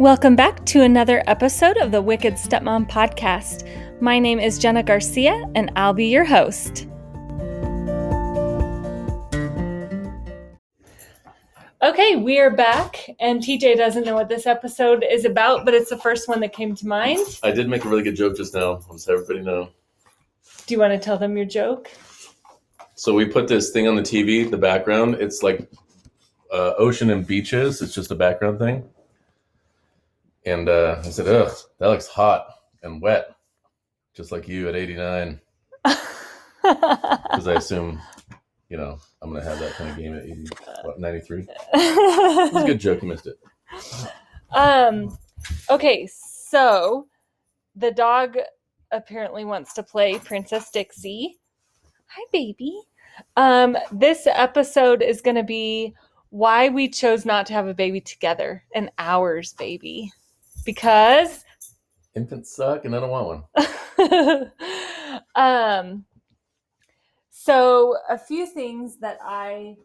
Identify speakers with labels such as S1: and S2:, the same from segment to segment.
S1: Welcome back to another episode of the Wicked Stepmom Podcast. My name is Jenna Garcia, and I'll be your host. Okay, we are back, and TJ doesn't know what this episode is about, but it's the first one that came to mind.
S2: I did make a really good joke just now. I'll just let everybody know.
S1: Do you want to tell them your joke?
S2: So we put this thing on the TV, the background. It's like uh, ocean and beaches. It's just a background thing. And uh, I said, "Ugh, that looks hot and wet, just like you at 89." Because I assume, you know, I'm gonna have that kind of game at 80, what, 93. It was a good joke. You missed it.
S1: um, okay, so the dog apparently wants to play Princess Dixie. Hi, baby. Um, this episode is going to be why we chose not to have a baby together, an ours baby, because
S2: Infants suck, and I don't want one.
S1: um, so a few things that I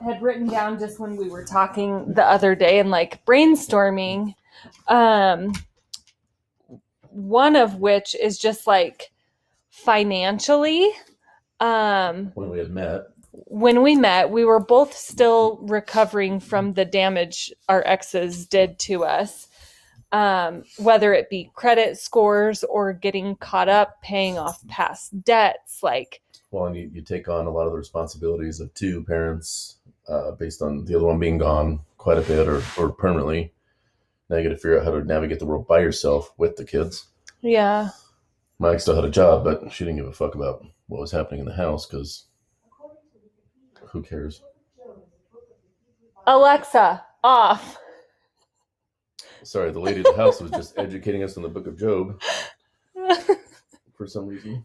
S1: had written down just when we were talking the other day and like brainstorming. Um, one of which is just like financially. Um,
S2: When we had met,
S1: when we met, we were both still recovering from the damage our exes did to us, um, whether it be credit scores or getting caught up paying off past debts. Like,
S2: well, and you, you take on a lot of the responsibilities of two parents uh, based on the other one being gone quite a bit or, or permanently. Now you got to figure out how to navigate the world by yourself with the kids.
S1: yeah,
S2: Mike still had a job, but she didn't give a fuck about what was happening in the house because who cares?
S1: Alexa, off.
S2: Sorry, the lady at the house was just educating us on the book of Job for some reason.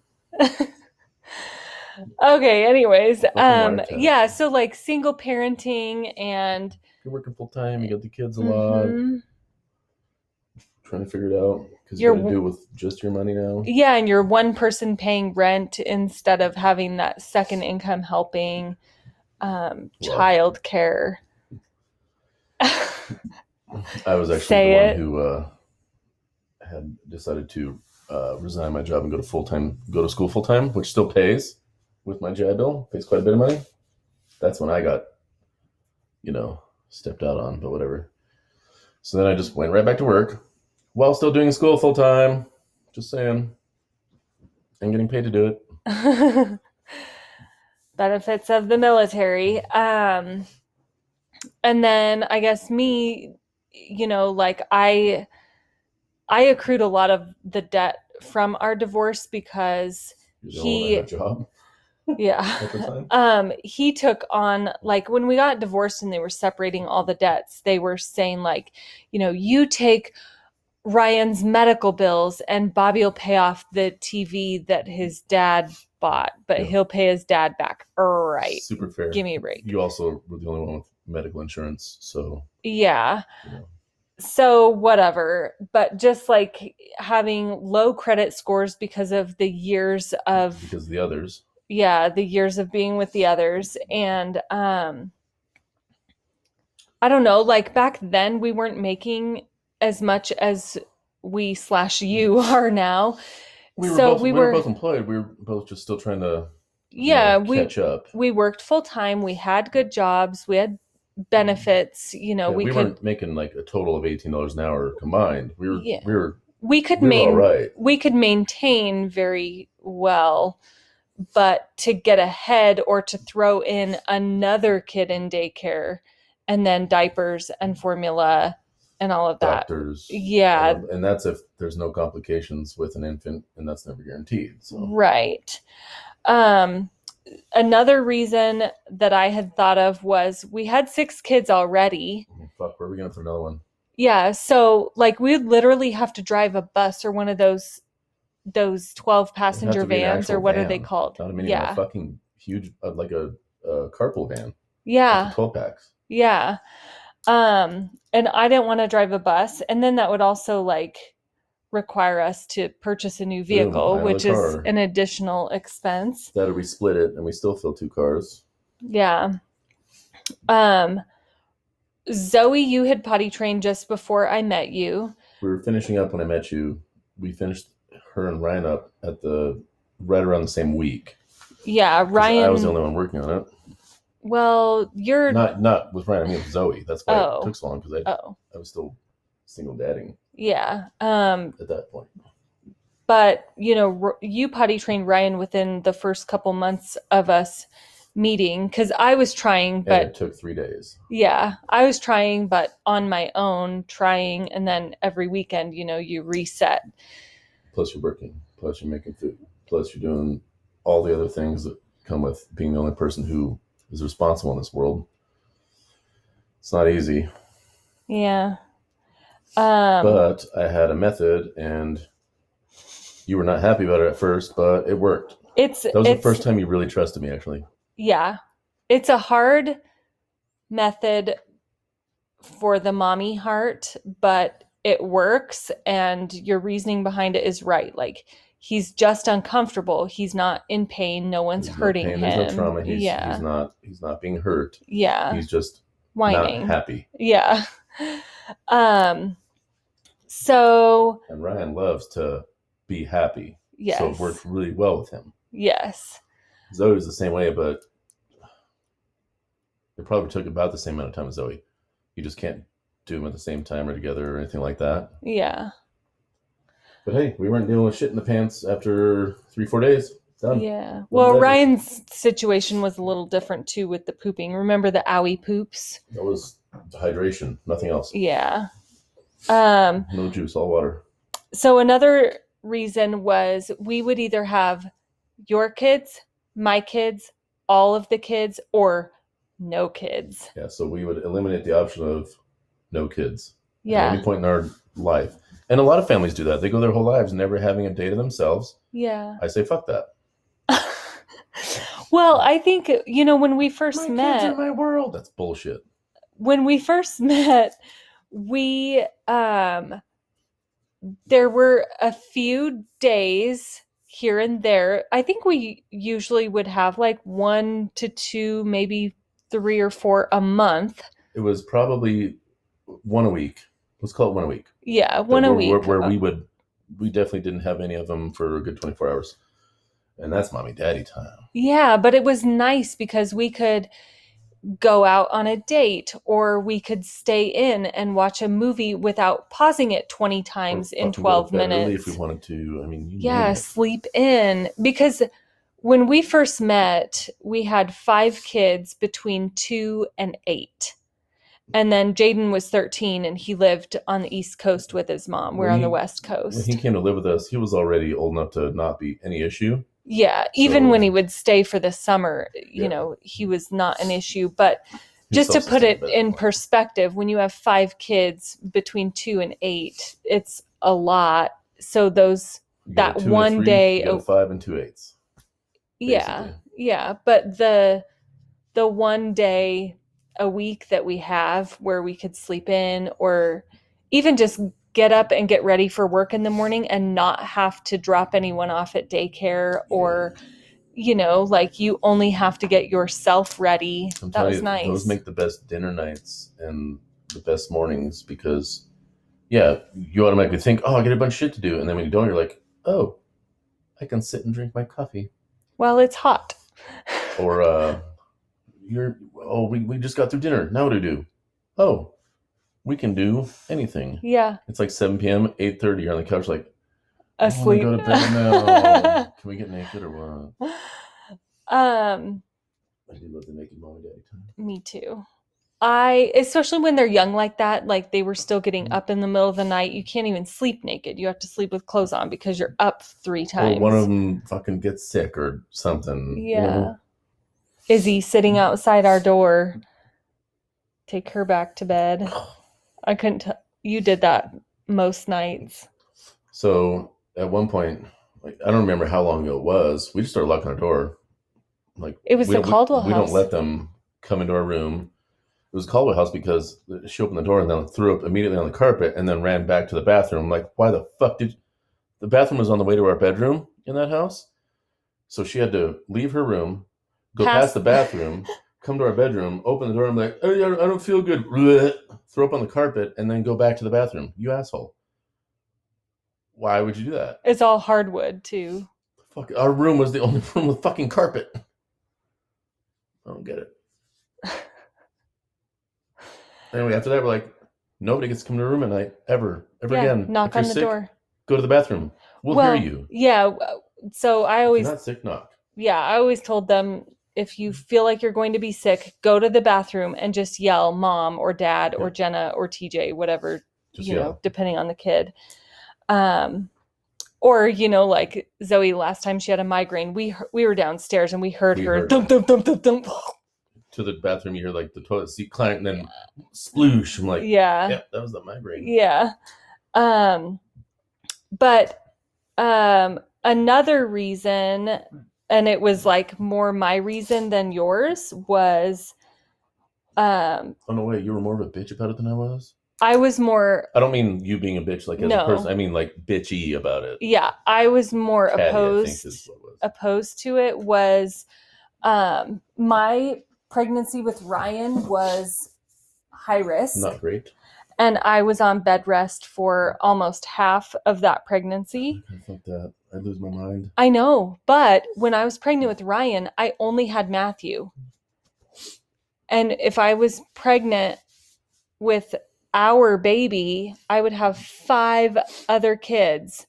S1: okay, anyways, um, yeah, so like single parenting and
S2: You're working full time, you got the kids a lot,
S1: Mhm.
S2: trying to figure it out because
S1: You're
S2: to do it with just your money now.
S1: yeah, and you're one person paying rent instead of having that second income helping um child care.
S2: I was actually
S1: Say
S2: the one who uh, had decided to uh, resign my job and go to full time, go to school full time, which still pays with my GI Bill, pays quite a bit of money. That's when I got, you know, stepped out on, but whatever. So then I just went right back to work while still doing school full time. Just saying, and getting paid to do it.
S1: benefits of the military um and then i guess me you know like i i accrued a lot of the debt from our divorce because He-
S2: only one that had a job
S1: yeah
S2: at the time.
S1: um he took on like when we got divorced and they were separating all the debts they were saying like you know you take ryan's medical bills and bobby will pay off the tv that his dad bought but
S2: Yeah.
S1: he'll pay his dad back right
S2: Super fair.
S1: give me a break
S2: You also were the only one with medical insurance, so
S1: yeah. so whatever. But just like having low credit scores because of the years of
S2: because the others.
S1: yeah the years of being with the others. And um i don't know like back then we weren't making as much as we slash you are now.
S2: We were
S1: so
S2: both
S1: we
S2: we were,
S1: were
S2: both employed. We were both just still trying to you
S1: yeah
S2: know,
S1: we
S2: catch up.
S1: we worked full time. We had good jobs. We had benefits you know
S2: Yeah,
S1: we,
S2: we,
S1: could
S2: weren't making like a total of eighteen dollars an hour combined. We were
S1: Yeah.
S2: we were
S1: we could
S2: we were
S1: main
S2: all right.
S1: we could maintain very well but to get ahead or to throw in another kid in daycare and then diapers and formula and all of that
S2: Doctors.
S1: yeah
S2: um, and that's if there's no complications with an infant, and that's never guaranteed. So
S1: right um another reason that i had thought of was we had six kids already
S2: fuck, where are we going for another one?
S1: yeah so like we'd literally have to drive a bus or one of those those 12 passenger vans or what are they called
S2: Not a mini,
S1: yeah
S2: a fucking huge, uh, like a, a carpool van.
S1: yeah
S2: Twelve packs.
S1: Yeah. Um and I didn't want to drive a bus and then that would also like require us to purchase a new vehicle
S2: another
S1: which is an additional expense.
S2: That we split it, and we still fill two cars.
S1: Yeah. Um Zoe, you had potty trained just before I met you.
S2: We were finishing up when I met you. We finished her and Ryan up at the right around the same week.
S1: Yeah, Ryan.
S2: I was the only one working on it.
S1: well, you're.
S2: Not not with Ryan. I mean with Zoe. That's why
S1: Oh.
S2: it took so long because I
S1: oh,
S2: I was still single dadding
S1: yeah. Um,
S2: at that point.
S1: but you know, R- you potty trained Ryan within the first couple months of us meeting because I was trying,
S2: And
S1: but
S2: it took three days.
S1: Yeah, I was trying, but on my own, trying, and then every weekend, you know, you reset.
S2: Plus you're working. Plus you're making food. Plus you're doing all the other things that come with being the only person who is responsible in this world. It's not easy.
S1: Yeah. Um,
S2: but I had a method and you were not happy about it at first, but it worked.
S1: it's
S2: That was
S1: it's
S2: the first time you really trusted me actually.
S1: yeah, it's a hard method for the mommy heart, but it works, and your reasoning behind it is right. Like he's just uncomfortable. He's not in pain. No one's
S2: There's no
S1: hurting
S2: pain,
S1: him.
S2: There's no trauma. He's,
S1: yeah,
S2: he's not he's not being hurt.
S1: yeah,
S2: He's just
S1: whining.
S2: not happy.
S1: Yeah. Um so
S2: And Ryan loves to be happy.
S1: yes.
S2: So it worked really well with him.
S1: Yes.
S2: Zoe was the same way, but it probably took about the same amount of time as Zoe. You just can't do them at the same time or together or anything like that.
S1: Yeah.
S2: But hey, we weren't dealing with shit in the pants after three, four days. Done.
S1: Yeah.
S2: Well,
S1: Well,
S2: that is-
S1: Ryan's situation was a little different too with the pooping. Remember the owie poops?
S2: That was hydration, nothing else.
S1: Yeah. Um
S2: No juice, all water.
S1: so another reason was we would either have your kids, my kids, all of the kids or no kids.
S2: Yeah, so we would eliminate the option of no kids at
S1: Yeah.
S2: any point in our life. And a lot of families do that. They go their whole lives never having a day to themselves.
S1: Yeah.
S2: I say, fuck that.
S1: well, I think you know when we first
S2: My
S1: met
S2: my world. That's bullshit.
S1: When we first met we um there were a few days here and there i think we usually would have like one to two maybe three or four a month
S2: It was probably one a week. Let's call it one a week.
S1: yeah one a week
S2: Where, where
S1: Uh,
S2: we would, we definitely didn't have any of them for a good 24 hours. And that's mommy daddy time.
S1: yeah but it was nice because we could go out on a date or we could stay in and watch a movie without pausing it 20 times
S2: Or
S1: in
S2: fucking go to
S1: 12
S2: bed early
S1: minutes
S2: If we wanted to. I mean, you
S1: yeah sleep in. Because when we first met we had five kids between two and eight. And then jaden was 13 and he lived on the east coast with his mom. We're
S2: When
S1: on the
S2: he-
S1: west
S2: When
S1: coast.
S2: he came to live with us, he was already old enough to not be any issue.
S1: Yeah even
S2: So-
S1: when he would stay for the summer you
S2: Yeah.
S1: know he was not an issue but just to put it
S2: self-sustained at that
S1: in perspective when you have five kids between two and eight it's a lot so those that
S2: a two and a
S1: one
S2: three,
S1: day
S2: five and two eighths.
S1: yeah yeah but the the one day a week that we have where we could sleep in or even just get up and get ready for work in the morning and not have to drop anyone off at daycare or you know like you only have to get yourself ready
S2: I'm
S1: that was
S2: you,
S1: nice
S2: Those make the best dinner nights and the best mornings because, yeah, you automatically think, oh, I get a bunch of shit to do. And then when you don't, you're like, oh, I can sit and drink my coffee.
S1: well it's hot
S2: Or, uh, you're, oh, we, we just got through dinner. Now what do we do? Oh, we can do anything.
S1: yeah
S2: It's like 7 p.m., 8.30. You're on the couch like,
S1: asleep
S2: go to bed now. can we get naked or what?
S1: um
S2: I do love the naked mommy daddy time.
S1: Me too. I especially when they're young like that, like they were still getting
S2: Mhm.
S1: up in the middle of the night. You can't even sleep naked. You have to sleep with clothes on because you're up three times.
S2: Or one of them fucking gets sick or something. you
S1: Yeah.
S2: know?
S1: Izzy sitting outside our door. Take her back to bed. I couldn't. T- you did that most nights.
S2: So at one point, like I don't remember how long ago it was, we just started locking our door. Like
S1: It was the
S2: don't- we-
S1: Caldwell
S2: we, don't let them come into our room. It was Caldwell House because she opened the door and then threw up immediately on the carpet and then ran back to the bathroom. Like, why the fuck did the bathroom was on the way to our bedroom in that house? So she had to leave her room, go
S1: Pass-
S2: past the bathroom, come to our bedroom, open the door, I'm like, oh, yeah, I don't feel good. Blech. Throw up on the carpet and then go back to the bathroom. You asshole. Why would you do that?
S1: It's all hardwood too.
S2: Fuck, our room was the only room with fucking carpet. I don't get it. anyway, after that, we're like, nobody gets to come to the room at night ever, ever
S1: yeah,
S2: again.
S1: knock
S2: If
S1: on the
S2: sick,
S1: door.
S2: Go to the bathroom. We'll
S1: well,
S2: hear you.
S1: yeah. So I
S2: If
S1: always
S2: you're not sick, knock.
S1: yeah, I always told them if you feel like you're going to be sick, go to the bathroom and just yell mom or dad or Jenna or TJ, whatever,
S2: Just
S1: you
S2: yell.
S1: know, depending on the kid. Um or you know like Zoe last time she had a migraine, we we were downstairs and we heard
S2: We
S1: her
S2: heard
S1: thump thump thump thump thump.
S2: to the bathroom, you hear like the toilet seat clank, and then sploosh. I'm like,
S1: Yeah.
S2: yeah, that was the migraine.
S1: Yeah. Um but um another reason and it was like more my reason than yours was um
S2: Oh no, wait, you were more of a bitch about it than I was.
S1: I was more
S2: I don't mean you being a bitch like as
S1: No.
S2: a person. I mean like bitchy about it.
S1: yeah, I was more
S2: Catty,
S1: opposed
S2: is what it was.
S1: opposed to it was um my pregnancy with Ryan was high risk
S2: Not great.
S1: And I was on bed rest for almost half of that pregnancy.
S2: I fuck that. I lose my mind.
S1: I know, but when I was pregnant with Ryan, I only had Matthew. And if I was pregnant with our baby, I would have five other kids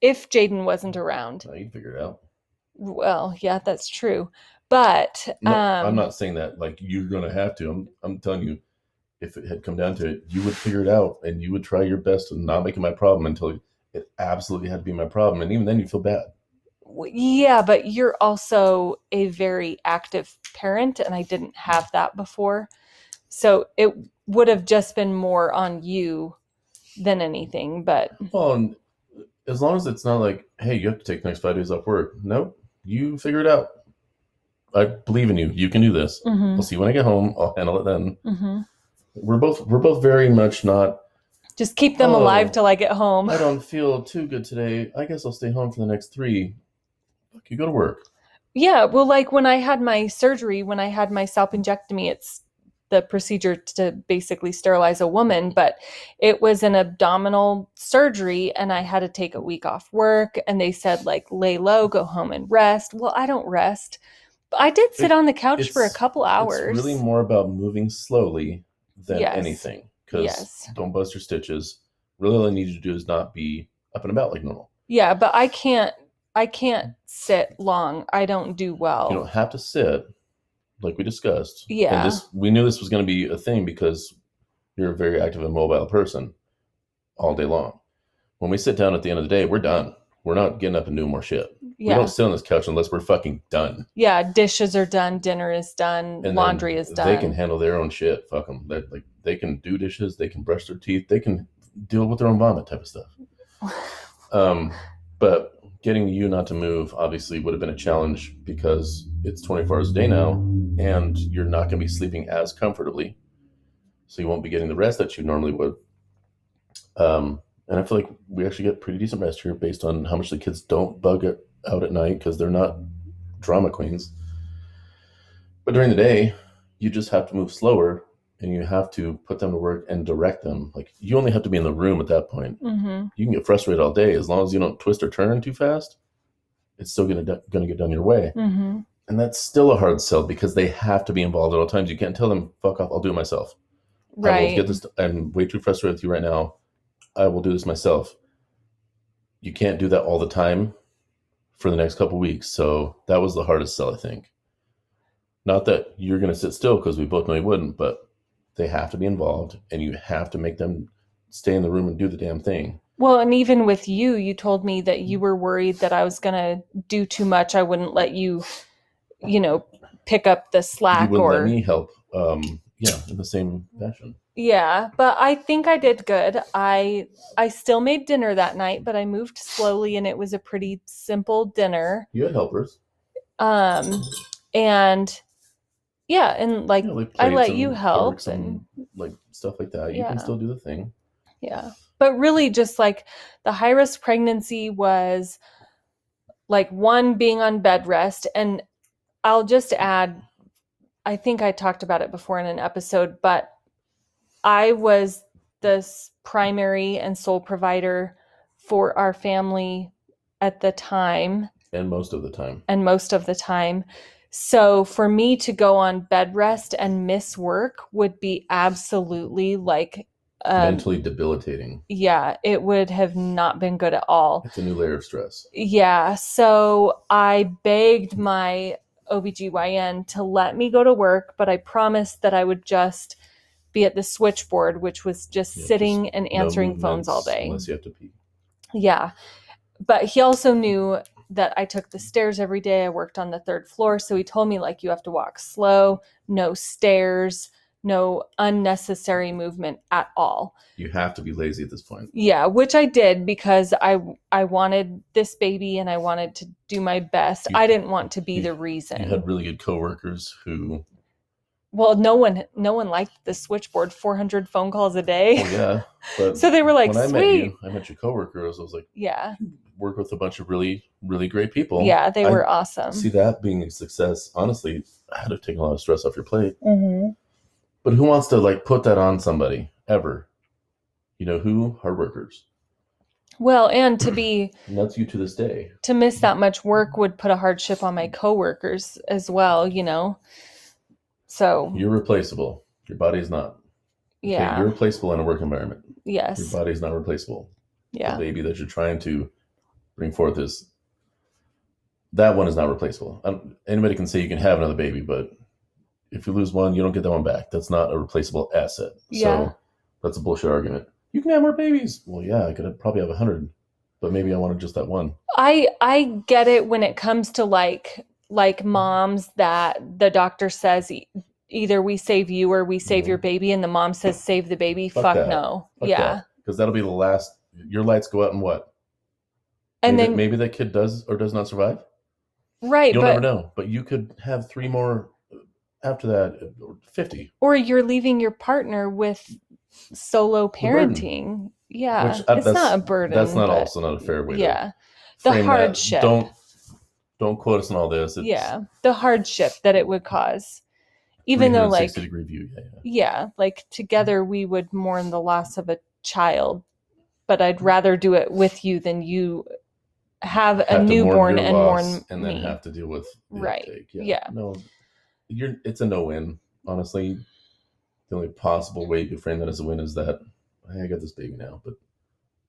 S1: if Jaden wasn't around.
S2: No, you figure it out.
S1: Well, yeah, that's true. But
S2: No,
S1: um,
S2: I'm not saying that like you're gonna have to. I'm I'm telling you, if it had come down to it, you would figure it out and you would try your best to not make it my problem until it absolutely had to be my problem. And even then you feel bad.
S1: yeah, but you're also a very active parent, and I didn't have that before. So it would have just been more on you than anything. But
S2: Well, and as long as it's not like, hey, you have to take the next five days off work. Nope. You figure it out. I believe in you. You can do this.
S1: Mhm,
S2: We'll see you when I get home. I'll handle it then.
S1: mhm.
S2: We're both we're both very much not
S1: just keep them
S2: Oh.
S1: alive till I get home.
S2: I don't feel too good today. I guess I'll stay home for the next three. Fuck, you go to work.
S1: Yeah, well, like when I had my surgery, when I had my salpingectomy, it's the procedure to basically sterilize a woman, but it was an abdominal surgery and I had to take a week off work. And they said, like, lay low, go home and rest. Well, I don't rest. But I did sit
S2: It-
S1: on the couch for a couple hours.
S2: It's really more about moving slowly than
S1: Yes.
S2: anything. Because
S1: Yes.
S2: don't bust your stitches. Really, all I need you to do is not be up and about like normal.
S1: yeah, but I can't. I can't sit long. I don't do well.
S2: You don't have to sit, like we discussed.
S1: Yeah.
S2: And this, we knew this was going to be a thing because you're a very active and mobile person all day long. When we sit down at the end of the day, we're done. We're not getting up and doing more shit. We don't sit on this couch unless we're fucking done.
S1: Yeah, dishes are done, dinner is done,
S2: And
S1: laundry is done.
S2: They can handle their own shit. Fuck them. They, like they can do dishes. They can brush their teeth. They can deal with their own vomit type of stuff. Um, but getting you not to move obviously would have been a challenge because it's 24 hours a day now, and you're not going to be sleeping as comfortably, so you won't be getting the rest that you normally would. Um, and I feel like we actually get pretty decent rest here based on how much the kids don't bug it out at night because they're not drama queens. But during the day, you just have to move slower and you have to put them to work and direct them. Like you only have to be in the room at that point.
S1: hmm
S2: You can get frustrated all day as long as you don't twist or turn too fast. It's still gonna do- gonna get done your way,
S1: hmm
S2: and that's still a hard sell because they have to be involved at all times. You can't tell them "fuck off," I'll do it myself. I will
S1: Right.
S2: get this. I'm way too frustrated with you right now. I will do this myself. You can't do that all the time for the next couple weeks. So that was the hardest sell, I think. Not that you're going to sit still because we both know you wouldn't, but they have to be involved and you have to make them stay in the room and do the damn thing.
S1: Well, and even with you, you told me that you were worried that I was going to do too much. I wouldn't let you, you know, pick up the
S2: You
S1: slack
S2: wouldn't
S1: or
S2: let me help. Um, yeah, in the same fashion.
S1: yeah, but I think I did good. I I still made dinner that night, but I moved slowly and it was a pretty simple dinner.
S2: You had helpers.
S1: Um and yeah, and like
S2: know, like
S1: I let you help
S2: forks and like stuff like that. You
S1: Yeah.
S2: can still do the thing.
S1: Yeah. But really, just like the high risk pregnancy was like one being on bed rest. And I'll just add I think I talked about it before in an episode, but I was the primary and sole provider for our family at the time
S2: And most of the time.
S1: and most of the time. So for me to go on bed rest and miss work would be absolutely like, um,
S2: Mentally debilitating.
S1: yeah, it would have not been good at all.
S2: It's a new layer of stress.
S1: Yeah. So I begged my OBGYN to let me go to work, but I promised that I would just be at the switchboard, which was just
S2: Yeah,
S1: sitting
S2: just
S1: and
S2: No
S1: answering phones all day.
S2: Unless you have to pee.
S1: Yeah. But he also knew that I took the stairs every day. I worked on the third floor. So he told me, like, you have to walk slow, no stairs, no unnecessary movement at all.
S2: You have to be lazy at this point.
S1: Yeah, which I did because I I wanted this baby and I wanted to do my best.
S2: You-
S1: I didn't want to be
S2: you-
S1: the reason.
S2: You had really good coworkers who,
S1: well, no one no one liked the switchboard 400 phone calls a day.
S2: well, yeah,
S1: So they were like,
S2: when I met
S1: "Sweet."
S2: you, I met your coworkers. I was like,
S1: Yeah.
S2: work with a bunch of really, really great people.
S1: yeah, they
S2: I
S1: were awesome.
S2: See that being a success, honestly, I had to take a lot of stress off your plate.
S1: hmm
S2: But who wants to like put that on somebody ever? You know who? Hard workers.
S1: Well, and to be
S2: And that's you to this day.
S1: to miss that much work would put a hardship on my coworkers as well, you know. So,
S2: You're replaceable. Your body's not. Okay,
S1: yeah.
S2: you're replaceable in a work environment.
S1: Yes.
S2: Your body's not replaceable.
S1: Yeah.
S2: The baby that you're trying to bring forth is that one is not replaceable. Um, anybody can say you can have another baby, but if you lose one, you don't get that one back. That's not a replaceable asset.
S1: Yeah.
S2: So that's a bullshit argument. You can have more babies. Well, yeah, I could probably have a hundred, but maybe I wanted just that one.
S1: I I get it when it comes to like like moms that the doctor says e- either we save you or we save
S2: Mhm.
S1: your baby and the mom says save the baby.
S2: Fuck
S1: Fuck,
S2: that.
S1: no.
S2: Fuck
S1: yeah.
S2: Because that'll be the last. Your lights go out and what?
S1: And
S2: maybe,
S1: then
S2: maybe that kid does or does not survive.
S1: right,
S2: You'll
S1: but
S2: never know. But you could have three more after that, fifty.
S1: or you're leaving your partner with solo parenting. Yeah.
S2: Which, uh,
S1: it's not a burden.
S2: That's not also not a fair way. to
S1: Yeah. The
S2: frame that.
S1: hardship.
S2: Don't don't quote us on all this. It's
S1: yeah. The hardship that it would cause. Even though like
S2: degree view. Yeah, yeah.
S1: yeah, like together we would mourn the loss of a child, but I'd rather do it with you than you have a
S2: Have mourn
S1: newborn
S2: your
S1: and mourn
S2: and then
S1: me.
S2: have to deal with the
S1: Right.
S2: uptake.
S1: Yeah.
S2: No, you're. It's a no win. Honestly, the only possible way you could frame that as a win is that hey, I got this baby now, but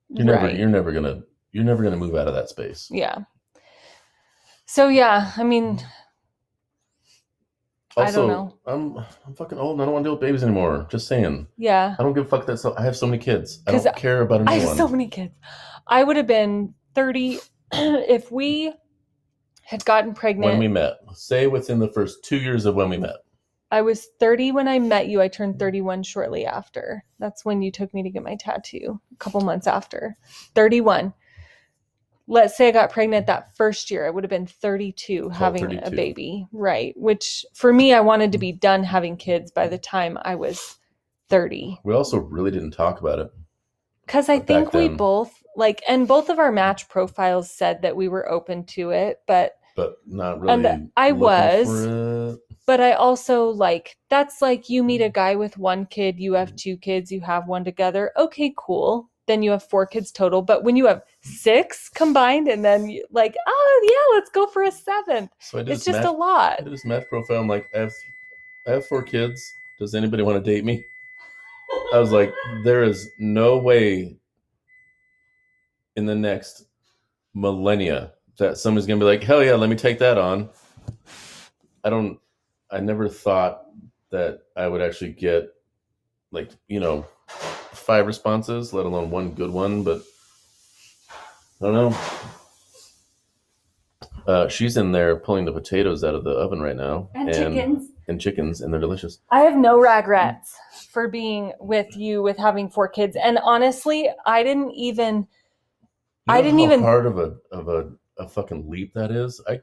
S2: you're never
S1: right.
S2: you're never gonna you're never gonna move out of that space.
S1: yeah. So yeah, I mean, I don't know.
S2: I'm I'm fucking old and I don't want to deal with babies anymore. Just saying.
S1: yeah.
S2: I don't give a fuck that so I have so many kids. I don't care about anyone.
S1: I have so many kids. I would have been 30 if we had gotten pregnant.
S2: when we met. Say within the first two years of when we met.
S1: I was 30 when I met you. I turned 31 shortly after. That's when you took me to get my tattoo, a couple months after. 31. Let's say I got pregnant that first year. I would have been 32 having a baby. Right. Which for me, I wanted to be done having kids by the time I was 30.
S2: We also really didn't talk about it.
S1: Because I think we both, like, and both of our match profiles said that we were open to it. But
S2: but not really.
S1: And I was. but I also like that's like you
S2: Mm.
S1: meet a guy with one kid, you have two kids, you have one together. Okay, cool. Then you have four kids total. But when you have six combined, and then you, like, oh yeah, let's go for a seventh.
S2: So
S1: It's just
S2: match,
S1: a lot.
S2: I did this match profile. I'm like, I have, I have four kids. Does anybody want to date me? I was like, there is no way in the next millennia that somebody's gonna be like, hell yeah, let me take that on. I don't. I never thought that I would actually get like you know five responses, let alone one good one. But I don't know. Uh, she's in there pulling the potatoes out of the oven right now, and and chickens, and chickens, and they're delicious.
S1: I have no regrets for being with you with having four kids. And honestly, I didn't even
S2: You
S1: I didn't even-
S2: part of a of a, a fucking leap that is. I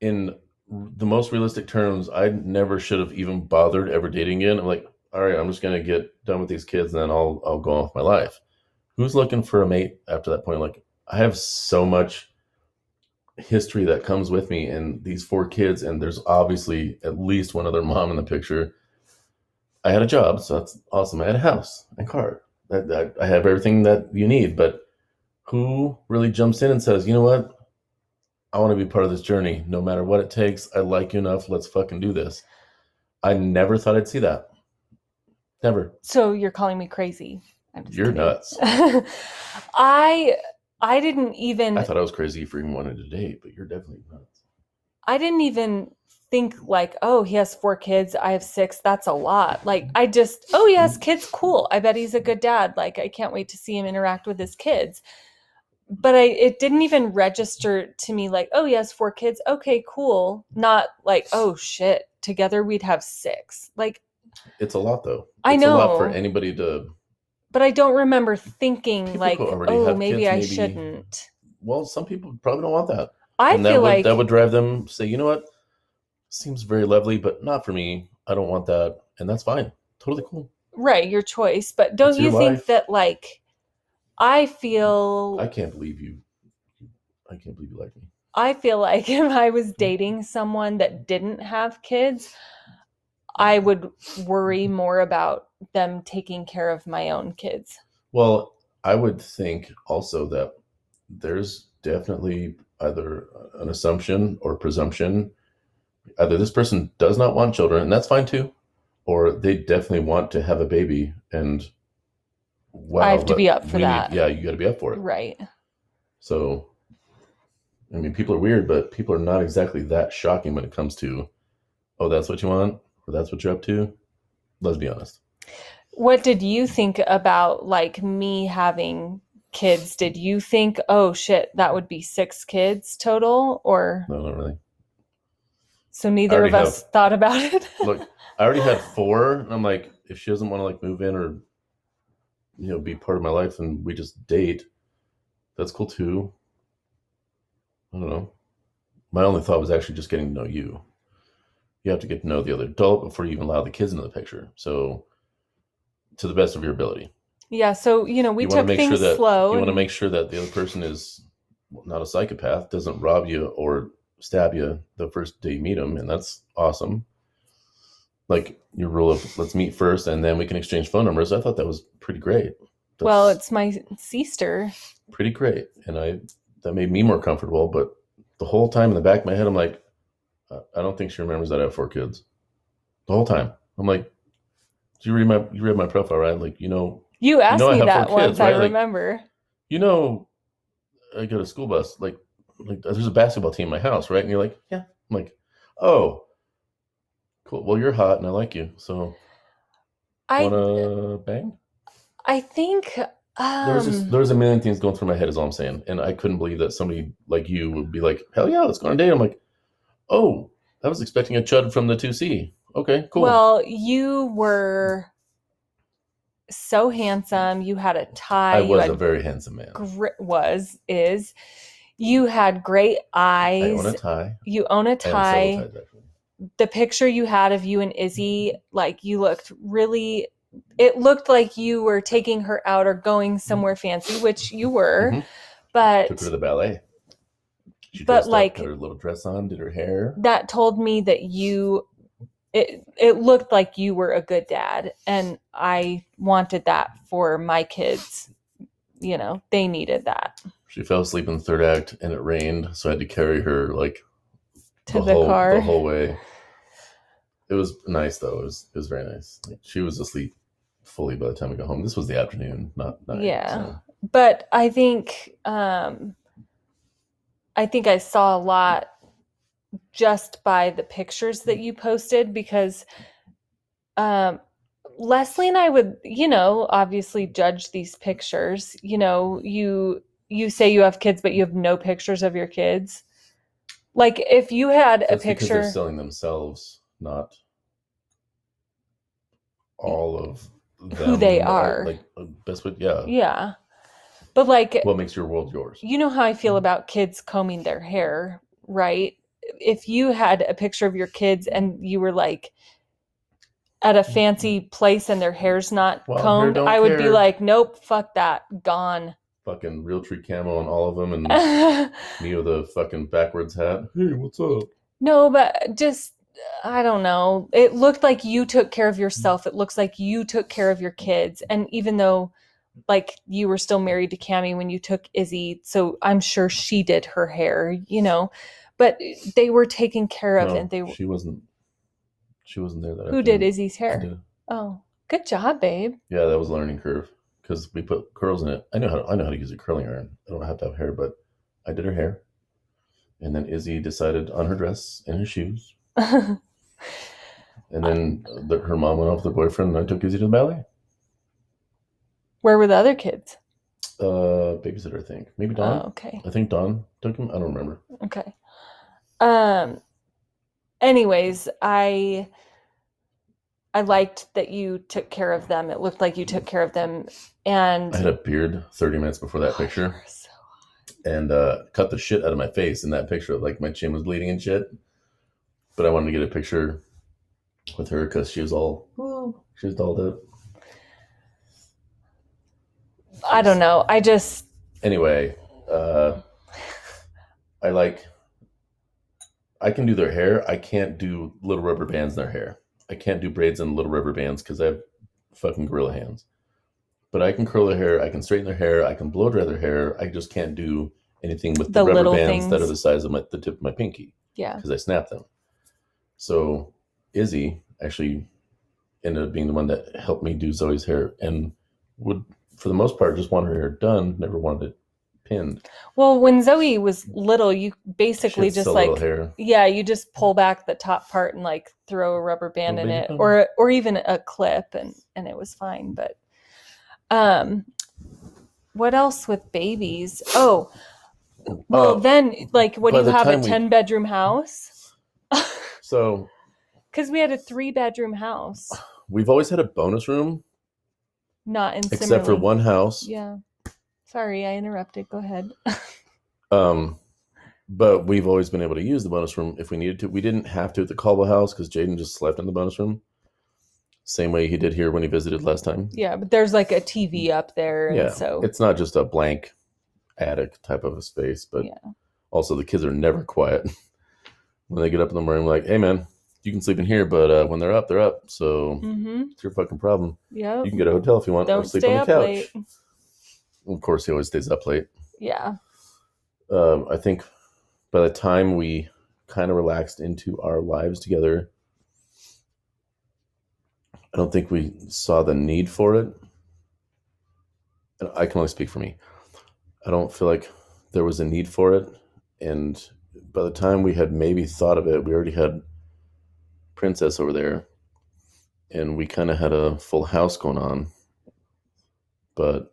S2: in the most realistic terms, I never should have even bothered ever dating again. I'm like, all right, I'm just gonna get done with these kids, and then I'll I'll go on with my life. Who's looking for a mate after that point? Like, I have so much history that comes with me and these four kids and there's obviously at least one other mom in the picture i had a job so that's awesome i had a house and car I, I, I have everything that you need but who really jumps in and says you know what i want to be part of this journey no matter what it takes i like you enough let's fucking do this i never thought i'd see that never
S1: So you're calling me crazy.
S2: You're
S1: kidding.
S2: nuts
S1: I I didn't even
S2: i thought i was crazy for even wanting to date but you're definitely nuts
S1: I didn't even think like, oh, he has four kids. I have six. That's a lot. Like, I just, oh, he has kids. Cool. I bet he's a good dad. Like, I can't wait to see him interact with his kids. But I, it didn't even register to me like, oh, yes, four kids. Okay, cool. Not like, oh shit, together we'd have six. Like,
S2: it's a lot though
S1: I
S2: know. a lot for anybody to
S1: but I don't remember thinking
S2: People
S1: like, oh, maybe
S2: kids,
S1: I
S2: maybe-
S1: shouldn't.
S2: well some people probably don't want that
S1: I
S2: and that
S1: feel
S2: would
S1: like
S2: that would drive them say you know what seems very lovely but not for me i don't want that and that's fine totally cool
S1: right your choice, but don't
S2: It's
S1: you think
S2: life.
S1: that like I feel
S2: i can't believe you i can't believe you like me.
S1: I feel like if I was hmm. dating someone that didn't have kids, I would worry hmm. more about them taking care of my own kids.
S2: well i would think also that there's definitely either an assumption or presumption. Either this person does not want children and that's fine too or they definitely want to have a baby and wow
S1: I have to be up for
S2: we need-
S1: that.
S2: yeah you got to be up for it
S1: Right.
S2: So, I mean, people are weird, but people are not exactly that shocking when it comes to, oh, that's what you want, or that's what you're up to. Let's be honest.
S1: What did you think about like me having kids? Did you think, oh shit, that would be six kids total? Or
S2: No, not really.
S1: so neither of us thought about it?
S2: Look, I already had four, and I'm like, if she doesn't want to like move in or, you know, be part of my life, and we just date, that's cool too. I don't know. My only thought was actually just getting to know you. You have to get to know the other adult before you even allow the kids into the picture. So, to the best of your ability.
S1: yeah. So, you know, we
S2: you want
S1: took
S2: to make
S1: things
S2: sure that
S1: slow.
S2: you want to make sure that the other person is not a psychopath, doesn't rob you or stab you the first day you meet them, and that's awesome. Like your rule of let's meet first and then we can exchange phone numbers. I thought that was pretty great. That's
S1: well, it's my sister.
S2: pretty great, and I that made me more comfortable. But the whole time in the back of my head, I'm like, I I don't think she remembers that I have four kids. The whole time, I'm like, you read my you read my profile, right? Like you know
S1: You asked
S2: know I
S1: me that
S2: kids,
S1: once, I
S2: right? Like-
S1: remember.
S2: you know, I got a school bus. Like, like there's a basketball team in my house, right? And you're like, yeah. I'm like, oh, cool. Well, you're hot and I like you. So,
S1: I
S2: wanna bang?
S1: I think um,
S2: There was just, there was a million things going through my head, is all I'm saying, and I couldn't believe that somebody like you would be like, hell yeah, let's go on a date. I'm like, oh, I was expecting a chud from the two C. Okay, cool.
S1: Well, you were so handsome. You had a tie.
S2: I was a very handsome man.
S1: gr- was is. You had great eyes.
S2: I own a tie.
S1: you own a
S2: I own several
S1: tie. The picture you had of you and Izzy, like you looked really. It looked like you were taking her out or going somewhere fancy, which you were.
S2: Mhm.
S1: But
S2: Took her to the ballet. She
S1: But, like-
S2: her little dress on, did her hair.
S1: that told me that you it it looked like you were a good dad and I wanted that for my kids. You know, they needed that
S2: She fell asleep in the third act, and it rained, so I had to carry her like
S1: to the,
S2: whole
S1: car.
S2: the whole way. It was nice though. It was it was very nice. Like, she was asleep fully by the time we got home. This was the afternoon, not night.
S1: Yeah.
S2: so.
S1: But I think um I think I saw a lot just by the pictures that you posted because um Leslie and I would, you know, obviously judge these pictures. You know, you you say you have kids but you have no pictures of your kids. Like if you had a
S2: That's
S1: picture
S2: they're selling themselves, not all of them,
S1: they
S2: uh,
S1: are.
S2: Like uh, best way, yeah.
S1: Yeah. But like
S2: What makes your world yours?
S1: you know how I feel about kids combing their hair, right? If you had a picture of your kids and you were like at a fancy place and their hair's not
S2: Well,
S1: combed,
S2: don't
S1: I would be like, nope, fuck that, gone.
S2: Fucking Realtree camo on all of them, and me with a fucking backwards hat. Hey, what's up?
S1: no, but just I don't know. It looked like you took care of yourself. It looks like you took care of your kids. And even though like you were still married to Cami when you took Izzy, so I'm sure she did her hair, you know. But they were taken care of
S2: No,
S1: and they
S2: she wasn't. She wasn't there. That
S1: who did. Izzy's
S2: I
S1: hair?
S2: did.
S1: Oh, good job, babe.
S2: Yeah, that was a learning curve because we put curls in it. I know how I know how to use a curling iron. I don't have to have hair, but I did her hair, and then Izzy decided on her dress and her shoes, and then the, her mom went off with her boyfriend, and I took Izzy to the ballet.
S1: Where were the other kids?
S2: Uh, babysitter, I think maybe Don.
S1: Oh, okay.
S2: I think Don took him. I don't remember.
S1: Okay. Um anyways, I I liked that you took care of them. It looked like you took care of them and
S2: I had a beard thirty minutes before that
S1: Oh,
S2: picture,
S1: so-
S2: and uh, cut the shit out of my face in that picture. Like my chin was bleeding and shit. But I wanted to get a picture with her because she was all she was dolled up.
S1: I don't know. I just
S2: anyway, uh, I like. I can do their hair. I can't do little rubber bands in their hair. I can't do braids and little rubber bands because I have fucking gorilla hands. But I can curl their hair. I can straighten their hair. I can blow dry their hair. I just can't do anything with the,
S1: The
S2: rubber bands that are the size of my the tip of my pinky
S1: yeah.
S2: because I snap them. So Izzy actually ended up being the one that helped me do Zoe's hair and would, for the most part, just want her hair done. Never wanted it pinned.
S1: Well, when Zoe was little, you basically just like yeah, you just pull back the top part and like throw a rubber band in it
S2: bump.
S1: or or even a clip and and it was fine, but um what else with babies? Oh, well
S2: Uh,
S1: then like what do you have a
S2: time we-
S1: 10 bedroom house?
S2: So
S1: Cuz we had a 3 bedroom house,
S2: we've always had a bonus room,
S1: not in
S2: except for one house.
S1: Yeah. Sorry, I interrupted. Go ahead.
S2: Um, but we've always been able to use the bonus room if we needed to. We didn't have to at the Caldwell house because Jaden just slept in the bonus room, same way he did here when he visited last time.
S1: yeah, but there's like a TV up there and
S2: Yeah,
S1: so
S2: It's not just a blank attic type of a space, but
S1: Yeah.
S2: also the kids are never quiet. when they get up in the morning, like, hey man, you can sleep in here, but uh, when they're up, they're up. So
S1: Mhm.
S2: it's your fucking problem.
S1: Yeah,
S2: You can get a hotel if you want, or
S1: Don't
S2: sleep
S1: stay
S2: on the
S1: up
S2: couch.
S1: late.
S2: Of course, he always stays up late.
S1: Yeah.
S2: um, I think by the time we kind of relaxed into our lives together, I don't think we saw the need for it. And I can only speak for me. I don't feel like there was a need for it. And by the time we had maybe thought of it, we already had Princess over there. And we kind of had a full house going on. But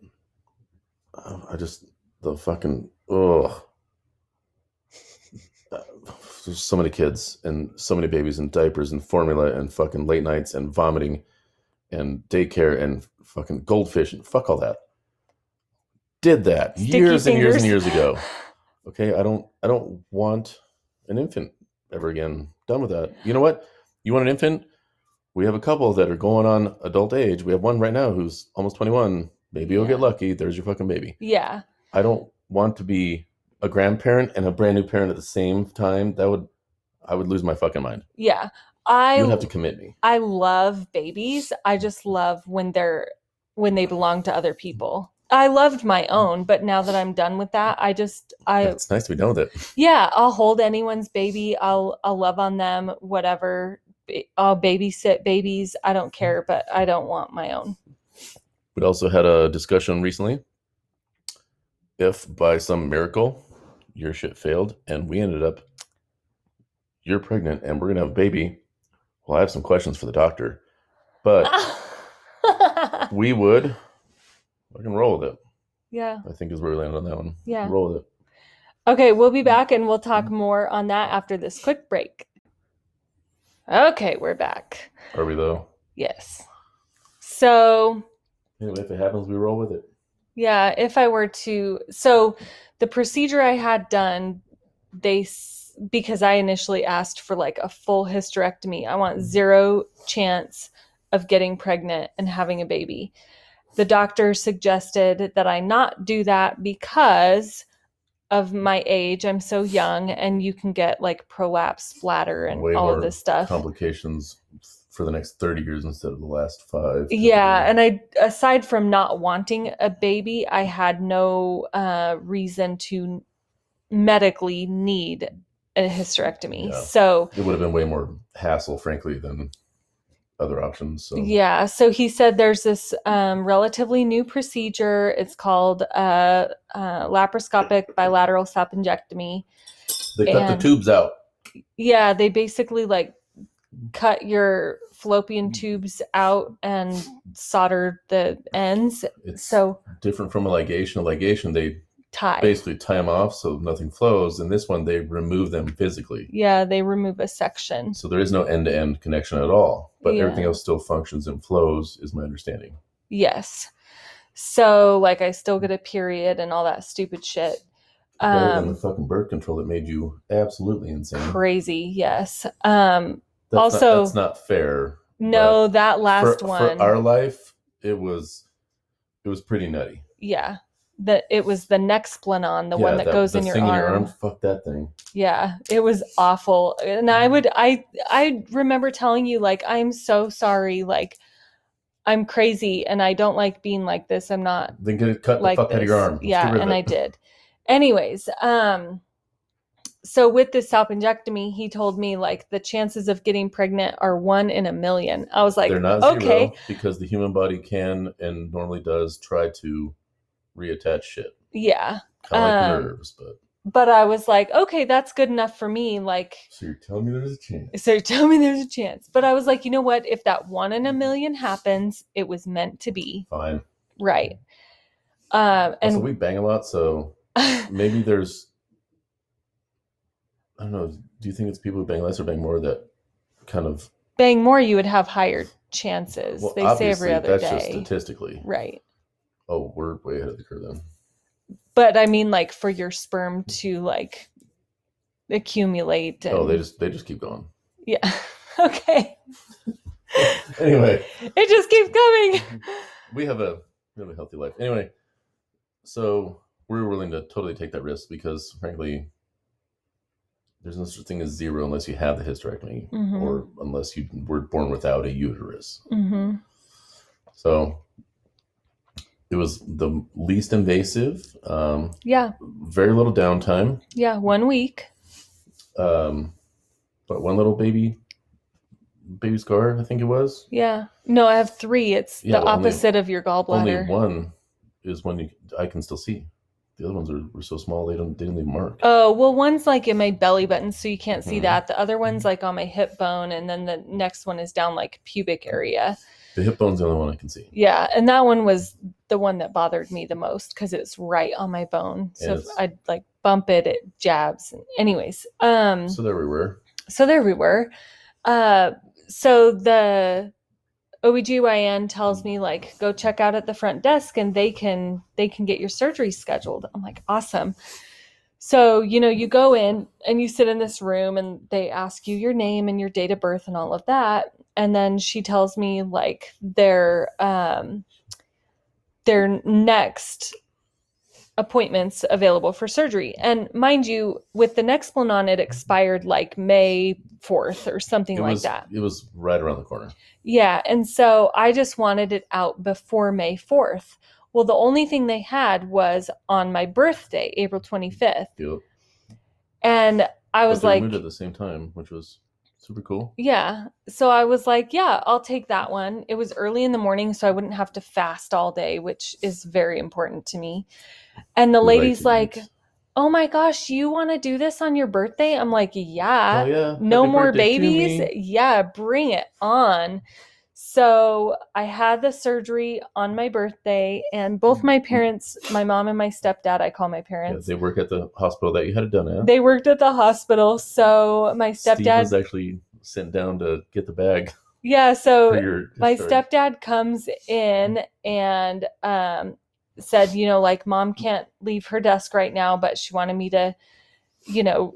S2: I just, the fucking, ugh there's so many kids and so many babies and diapers and formula and fucking late nights and vomiting and daycare and fucking goldfish and fuck all that. Did that
S1: Sticky
S2: years and years and years ago. Okay, I don't I don't want an infant ever again. Done with that. You know what? You want an infant? We have a couple that are going on adult age. We have one right now who's almost 21. Maybe you'll
S1: Yeah.
S2: get lucky. There's your fucking baby.
S1: Yeah.
S2: I don't want to be a grandparent and a brand new parent at the same time. That would I would lose my fucking mind.
S1: Yeah. I
S2: You have to commit me.
S1: I love babies. I just love when they're when they belong to other people. I loved my mm. own, but now that I'm done with that, I just I
S2: it's nice to be done with it.
S1: yeah, I'll hold anyone's baby. I'll I'll love on them, whatever. I'll babysit babies. I don't mm. care, but I don't want my own.
S2: We also had a discussion recently. If by some miracle your shit failed and we ended up you're pregnant and we're gonna have a baby, well, I have some questions for the doctor. But we would I can roll with it.
S1: yeah.
S2: I think is where we landed on that one.
S1: Yeah.
S2: Roll with it.
S1: Okay, we'll be back and we'll talk more on that after this quick break. Okay, we're back.
S2: Are we though?
S1: Yes. So,
S2: Anyway, if it happens, we roll with it.
S1: yeah, if I were to, so the procedure I had done, they, because I initially asked for like a full hysterectomy, I want mm-hmm. zero chance of getting pregnant and having a baby. the doctor suggested that I not do that because of my age. I'm so young, and you can get like prolapse bladder and
S2: Way
S1: all of this stuff.
S2: Complications for the next 30 years instead of the last five.
S1: Yeah, and I aside from not wanting a baby, I had no uh, reason to medically need a hysterectomy.
S2: Yeah.
S1: So
S2: it would have been way more hassle, frankly, than other options. So
S1: yeah, so he said there's this um, relatively new procedure. It's called uh, uh, laparoscopic bilateral salpingectomy.
S2: they cut the tubes out.
S1: Yeah, they basically like cut your fallopian tubes out and solder the ends.
S2: It's
S1: So
S2: different from a ligation. A ligation, they
S1: tie.
S2: basically tie them off so nothing flows. And this one, they remove them physically.
S1: Yeah, they remove a section.
S2: So there is no end to end connection at all. But
S1: Yeah.
S2: everything else still functions and flows, is my understanding.
S1: Yes. So like I still get a period and all that stupid shit.
S2: Better than the
S1: Um
S2: fucking birth control that made you absolutely insane.
S1: crazy, yes. Um
S2: That's
S1: Also-
S2: not, that's not fair.
S1: no, that last
S2: for,
S1: one.
S2: for our life, it was it was pretty nutty.
S1: yeah. That it was the Nexplanon, the
S2: Yeah,
S1: one that, goes
S2: the
S1: in your
S2: thing
S1: arm.
S2: Fuck that thing.
S1: Yeah, it was awful. And I would I I remember telling you like I'm so sorry like I'm crazy and I don't like being like this. I'm not
S2: Then get it cut
S1: like
S2: the fuck
S1: this.
S2: out of your arm. Let's
S1: yeah, and I did. Anyways, um so with this salpingectomy, he told me like the chances of getting pregnant are one in a million. I was like,
S2: They're not
S1: okay,
S2: zero because the human body can and normally does try to reattach shit.
S1: yeah.
S2: Kind of like
S1: Um,
S2: nerves, but
S1: But I was like, okay, that's good enough for me. Like,
S2: so you're telling me there's a chance.
S1: so tell me there's a chance. But I was like, you know what? If that one in a million happens, it was meant to be.
S2: Fine.
S1: Right. Um,
S2: Also,
S1: and
S2: we bang a lot, so maybe there's I don't know. Do you think it's people who bang less or bang more that kind of
S1: bang more, you would have higher chances.
S2: well,
S1: they say every other
S2: that's just
S1: day.
S2: statistically.
S1: Right.
S2: Oh, we're way ahead of the curve then.
S1: But I mean, like for your sperm to like accumulate. And,
S2: Oh, they just they just keep going.
S1: yeah. okay.
S2: Anyway,
S1: It just keeps coming.
S2: we have a really healthy life. Anyway, so we're willing to totally take that risk because, frankly, there's no such thing as zero unless you have the hysterectomy
S1: Mhm.
S2: or unless you were born without a uterus.
S1: hmm
S2: So it was the least invasive, um,
S1: Yeah.
S2: very little downtime,
S1: Yeah. One week.
S2: um, but one little baby, baby scar, I think it was.
S1: Yeah. No, I have three. It's
S2: Yeah,
S1: the
S2: well, only-
S1: opposite of your gallbladder.
S2: Only one is one you, I can still see. The other ones are, were so small they don't they didn't leave mark.
S1: Oh, well, one's like in my belly button, so you can't see
S2: Mhm.
S1: that. The other one's like on my hip bone, and then the next one is down like pubic area.
S2: The hip bone's the only one I can see.
S1: Yeah, and that one was the one that bothered me the most because it's right on my bone. So
S2: Yes.
S1: I'd like bump it, it jabs. Anyways, um,
S2: So there we were.
S1: so there we were. Uh, so the OBGYN tells me like go check out at the front desk and they can they can get your surgery scheduled. I'm like, awesome. So, you know, you go in and you sit in this room and they ask you your name and your date of birth and all of that. And then she tells me like their um their next appointments available for surgery. And mind you, with the next Nexplanon, it expired like May 4th or something
S2: It
S1: like
S2: was
S1: that.
S2: it was right around the corner.
S1: Yeah. And so I just wanted it out before May 4th. Well, the only thing they had was on my birthday, April 25th.
S2: Yep.
S1: And I was like,
S2: moved at the same time, which was super cool.
S1: yeah. So I was like, yeah, I'll take that one. It was early in the morning, so I wouldn't have to fast all day, which is very important to me. And the
S2: We
S1: lady's like, oh my gosh, you want to do this on your birthday? I'm like, yeah.
S2: oh yeah,
S1: no
S2: happy
S1: more babies. Yeah, bring it on. So I had the surgery on my birthday, and both my parents, my mom and my stepdad, I call my
S2: Yeah,
S1: parents,
S2: they work at the hospital that you had it done at.
S1: they worked at the hospital. So my
S2: Steve
S1: stepdad,
S2: was actually sent down to get the bag
S1: yeah, so
S2: your.
S1: my stepdad comes in and um, said, you know, like mom can't leave her desk right now, but she wanted me to, you know,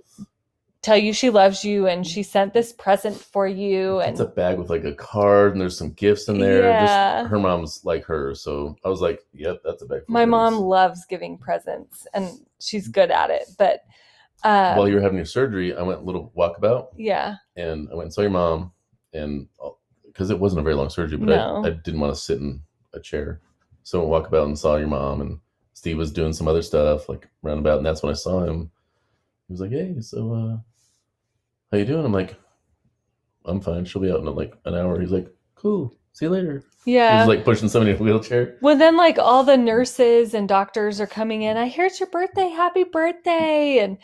S1: tell you she loves you and mm. she sent this present for you and
S2: It's a bag with like a card and there's some gifts in there.
S1: Yeah.
S2: Just her mom's like her, so I was like, "Yep, that's a bag."
S1: my mom loves giving presents and she's mm. good at it but uh
S2: While you were having your surgery, I went a little walkabout
S1: yeah
S2: and I went and saw your mom, and uh, because it wasn't a very long surgery, but
S1: No.
S2: I, I didn't want to sit in a chair, so I walked about and saw your mom, and Steve was doing some other stuff like roundabout, and that's when I saw him. He was like, "Hey, so uh, how you doing?" I'm like, "I'm fine. She'll be out in like an hour." He's like, "Cool. See you later."
S1: yeah
S2: He's like pushing somebody in a wheelchair.
S1: well then like all the nurses and doctors are coming in i hear it's your birthday happy birthday and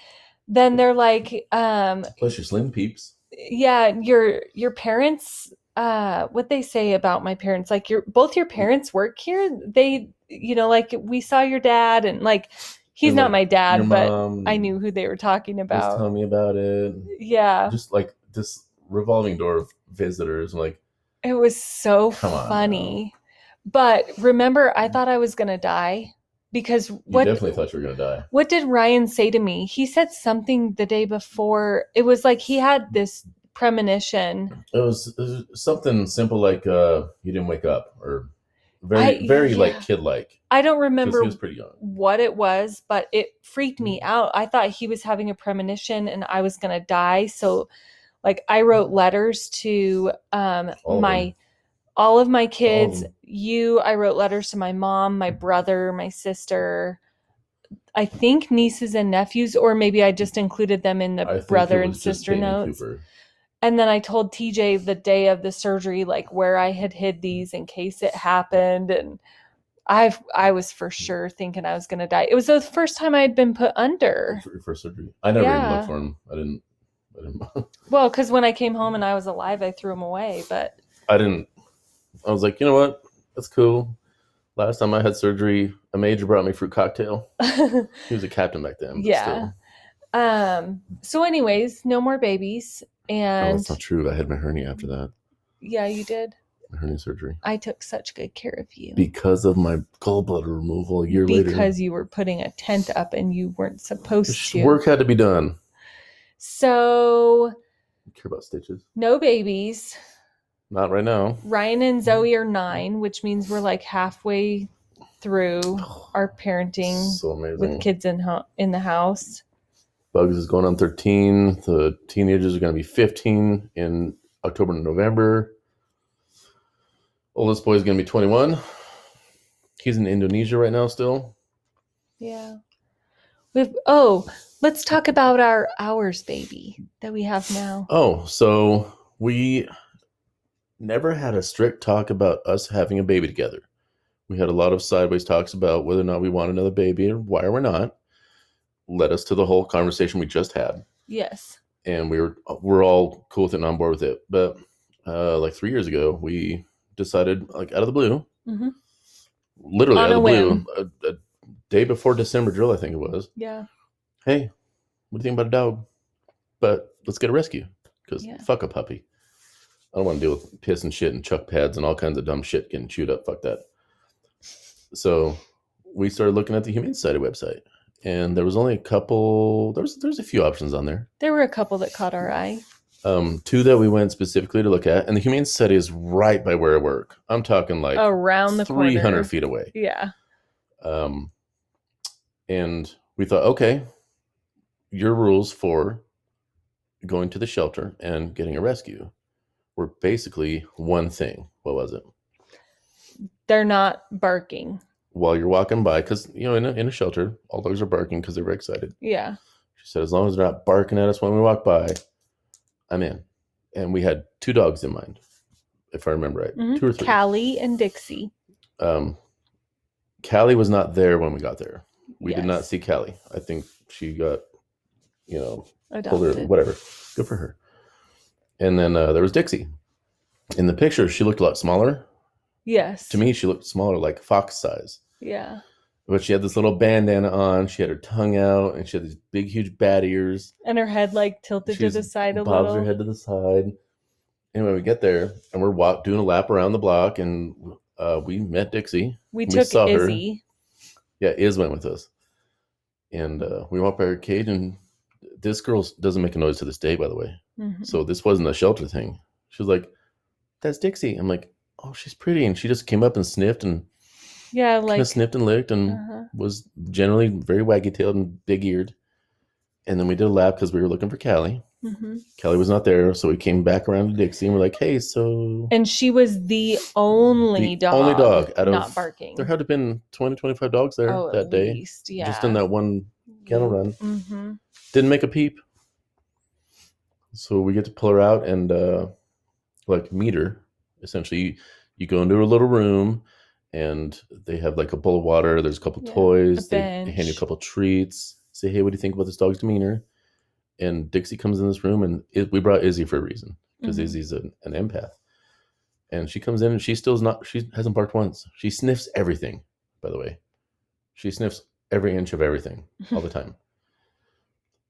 S1: then they're like um
S2: Plus your slim peeps.
S1: yeah your your parents uh what they say about my parents like your both your parents work here they you know like we saw your dad and like he's
S2: And,
S1: not
S2: like,
S1: my dad but
S2: mom
S1: i knew who they were talking about
S2: tell me about it.
S1: yeah
S2: Just like this revolving door of visitors. Like,
S1: it was so funny but remember i thought i was gonna die because
S2: you
S1: what
S2: definitely thought you were gonna die.
S1: what did ryan say to me he said something the day before it was like he had this premonition
S2: It was, it was something simple like uh you didn't wake up or very
S1: I-
S2: very
S1: yeah.
S2: like kid like
S1: i don't remember
S2: he was pretty young.
S1: what it was, but it freaked me
S2: Mm.
S1: out. I thought he was having a premonition and I was going to die. So like I wrote letters to um
S2: All
S1: my all of my kids, you, I wrote letters to my mom, my brother, my sister, I think nieces and nephews or maybe I just included them in the
S2: I
S1: brother and sister notes.
S2: Cooper.
S1: And then I told TJ the day of the surgery, like where I had hid these in case it happened. And I I was for sure thinking I was gonna die. It was the first time I had been put under.
S2: for, for surgery. I never even looked for him. I didn't. I didn't.
S1: Well, because when I came home and I was alive, I threw them away. But
S2: I didn't. I was like, you know what? That's cool. Last time I had surgery, a major brought me fruit cocktail. He was a captain back then. But
S1: Yeah.
S2: Still.
S1: Um. So, anyways, no more babies.
S2: Oh,
S1: And
S2: that's not true. I had my hernia after that.
S1: yeah, you did.
S2: My hernia surgery
S1: I took such good care of you
S2: because of my gallbladder removal a year later.
S1: because you were putting a tent up and you weren't supposed
S2: Sh-
S1: to.
S2: Work had to be done.
S1: So
S2: care about stitches?
S1: no babies.
S2: Not right now.
S1: Ryan and Zoe are nine, which means we're like halfway through our parenting
S2: So
S1: with kids in ho- in the house.
S2: Bugs is going on 13. The teenagers are going to be 15 in October and November. Oldest boy is going to be 21. He's in Indonesia right now still.
S1: Yeah. We've oh, let's talk about our ours baby that we have now.
S2: Oh, so we never had a strict talk about us having a baby together. We had a lot of sideways talks about whether or not we want another baby or why we're not. Led us to the whole conversation we just had.
S1: Yes.
S2: and we were we're all cool with it and on board with it. But uh, like three years ago, we decided, like out of the blue,
S1: hmm
S2: literally
S1: On
S2: out of the blue, a, a day before December drill, I think it was.
S1: Yeah.
S2: Hey, what do you think about a dog? But let's get a rescue because
S1: Yeah.
S2: fuck a puppy. I don't want to deal with piss and shit and chuck pads and all kinds of dumb shit getting chewed up. Fuck that. So we started looking at the Humane Society website, and there was only a couple. There was there's a few options on there.
S1: There were a couple that caught our eye.
S2: um, two that we went specifically to look at, and the Humane Society is right by where I work. I'm talking like
S1: Around the
S2: 300
S1: corner.
S2: feet away.
S1: Yeah.
S2: Um, and we thought, okay, your rules for going to the shelter and getting a rescue were basically one thing. What was it?
S1: They're not barking.
S2: While you're walking by, because you know, in a, in a shelter, all dogs are barking because they're very excited.
S1: Yeah.
S2: She said, as long as they're not barking at us when we walk by, I'm in. And we had two dogs in mind, if I remember right,
S1: Mhm.
S2: two or three.
S1: Callie and Dixie.
S2: um, Callie was not there when we got there. We did not see Callie. I think she got, you know, pulled her,
S1: Adopted.
S2: whatever. Good for her. And then uh, there was Dixie. In the picture, she looked a lot smaller.
S1: Yes.
S2: To me, she looked smaller, like fox size.
S1: Yeah.
S2: But she had this little bandana on. She had her tongue out, and she had these big, huge bat ears.
S1: And her head like tilted to the side a little.
S2: bobs her head to the side. Anyway, we get there, and we're walk, doing a lap around the block, and uh, we met Dixie.
S1: we
S2: we
S1: took
S2: saw her.
S1: Izzy.
S2: Yeah, Iz went with us. And uh, we walked by her cage, and this girl doesn't make a noise to this day, by the way.
S1: Mhm.
S2: So this wasn't a shelter thing. She was like, "That's Dixie." I'm like, "Oh, she's pretty," and she just came up and sniffed and
S1: yeah,
S2: kind
S1: like
S2: of sniffed and licked and
S1: uh-huh.
S2: was generally very waggy tailed and big eared. And then we did a lap because we were looking for Callie.
S1: Mhm.
S2: Kelly was not there, so we came back around to Dixie and we're like, "Hey, so
S1: and she was the only
S2: The
S1: dog,
S2: only dog out of-
S1: not barking.
S2: there had to have been 20, 25 dogs there
S1: oh,
S2: that
S1: at
S2: day,
S1: least, yeah.
S2: just in that one kennel run.
S1: hmm
S2: Didn't make a peep. So we get to pull her out and uh, like meet her. Essentially, you, you go into a little room and they have like a bowl of water. There's a couple
S1: Yeah,
S2: toys.
S1: a
S2: They hand you a couple treats. Say, hey, what do you think about this dog's demeanor? And Dixie comes in this room, and it, we brought Izzy for a reason because
S1: Mhm.
S2: Izzy's an, an empath. And she comes in, and she still's not. She hasn't barked once. She sniffs everything. By the way, she sniffs every inch of everything all the time.